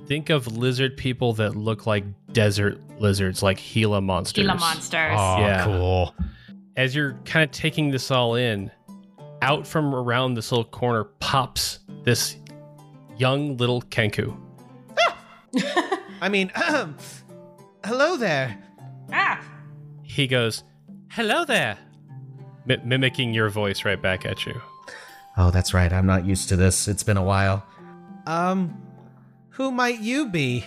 think of lizard people that look like desert lizards, like Gila monsters. Gila monsters. Oh, Yeah. cool. As you're kind of taking this all in, out from around this little corner pops this young little Kenku. I mean, hello there. Ah, He goes, "Hello there," mi- mimicking your voice right back at you. Oh, that's right. I'm not used to this. It's been a while. Um, who might you be?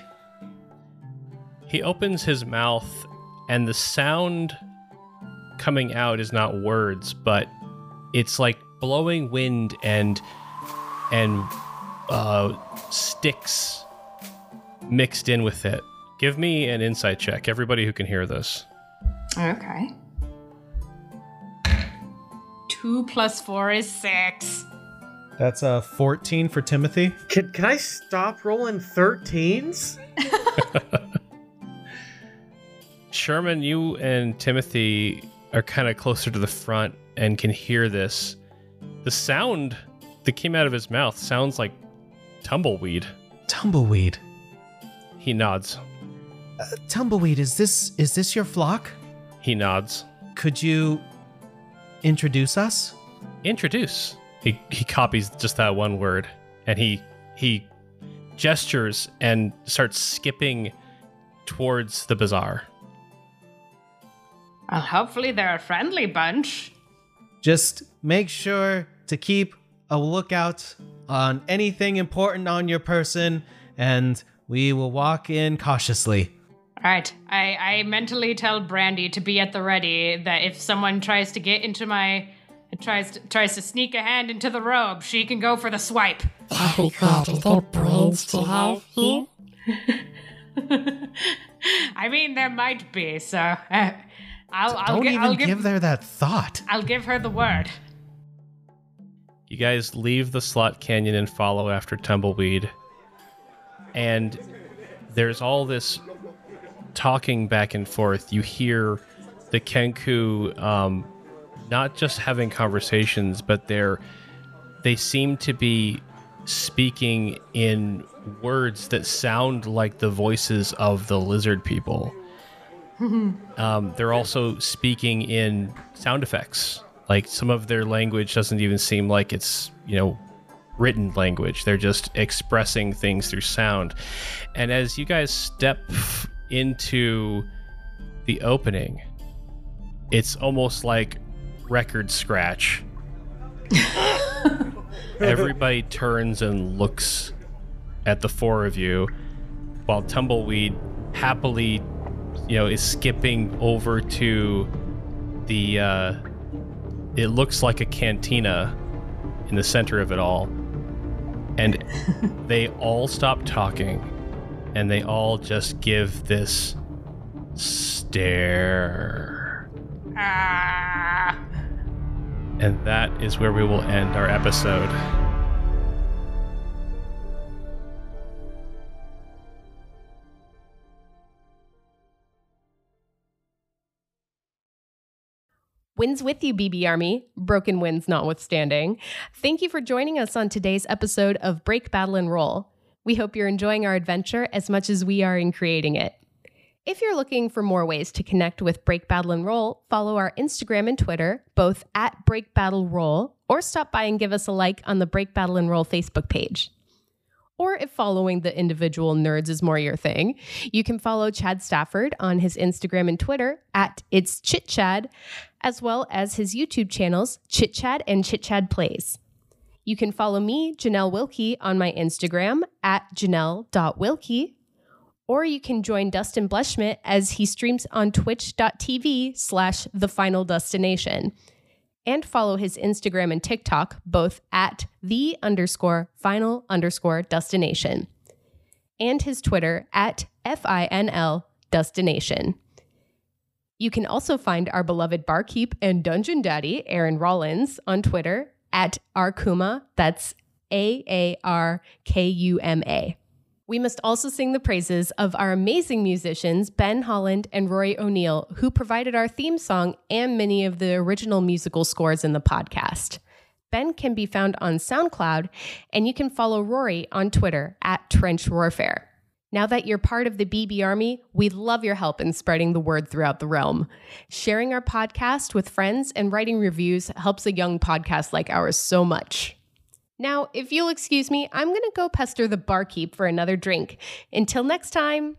He opens his mouth, and the sound coming out is not words, but it's like blowing wind and and uh, sticks mixed in with it. Give me an insight check, everybody who can hear this. Okay. Two plus four is six. That's a 14 for Timothy. Can, can I stop rolling 13s? Sherman, you and Timothy are kind of closer to the front and can hear this. The sound that came out of his mouth sounds like tumbleweed. Tumbleweed. He nods. Uh, Tumbleweed, is this is this your flock? He nods. Could you introduce us? Introduce. He he copies just that one word and he he gestures and starts skipping towards the bazaar. well, hopefully they're a friendly bunch. Just make sure to keep a lookout on anything important on your person, and we will walk in cautiously. All right. I, I mentally tell Brandy to be at the ready that if someone tries to get into my tries to, tries to sneak a hand into the robe, she can go for the swipe. Very good. Is there brains to have here? I mean, there might be, so uh, I'll I'll, Don't gi- even I'll give, give there that thought. I'll give her the word. You guys leave the slot canyon and follow after Tumbleweed. And there's all this talking back and forth. You hear the Kenku um, not just having conversations, but they're they seem to be speaking in words that sound like the voices of the lizard people. um, they're also speaking in sound effects. Like some of their language doesn't even seem like it's, you know, written language. They're just expressing things through sound. And as you guys step into the opening, it's almost like record scratch. Everybody turns and looks at the four of you while Tumbleweed happily, you know, is skipping over to the uh it looks like a cantina in the center of it all. And they all stop talking and they all just give this stare. Ah. And that is where we will end our episode. Wins with you, BB Army, broken winds notwithstanding. Thank you for joining us on today's episode of Break Battle and Roll. We hope you're enjoying our adventure as much as we are in creating it. If you're looking for more ways to connect with Break Battle and Roll, follow our Instagram and Twitter, both at Break Battle Roll, or stop by and give us a like on the Break Battle and Roll Facebook page. Or if following the individual nerds is more your thing, you can follow Chad Stafford on his Instagram and Twitter at It's Chit Chad, as well as his YouTube channels, Chit Chad and Chit Chad Plays. You can follow me, Janelle Wilkie, on my Instagram at janelle.wilkie, or you can join Dustin Bleshmidt as he streams on twitch.tv slash the final destination and follow his Instagram and TikTok, both at the underscore final underscore destination, and his Twitter at FINL destination. You can also find our beloved barkeep and dungeon daddy, Aaron Rollins, on Twitter at Aarkuma. That's A A R K U M A. We must also sing the praises of our amazing musicians, Ben Holland and Rory O'Neill, who provided our theme song and many of the original musical scores in the podcast. Ben can be found on SoundCloud, and you can follow Rory on Twitter at Trench Warfare. Now that you're part of the BB Army, we'd love your help in spreading the word throughout the realm. Sharing our podcast with friends and writing reviews helps a young podcast like ours so much. Now, if you'll excuse me, I'm going to go pester the barkeep for another drink. Until next time.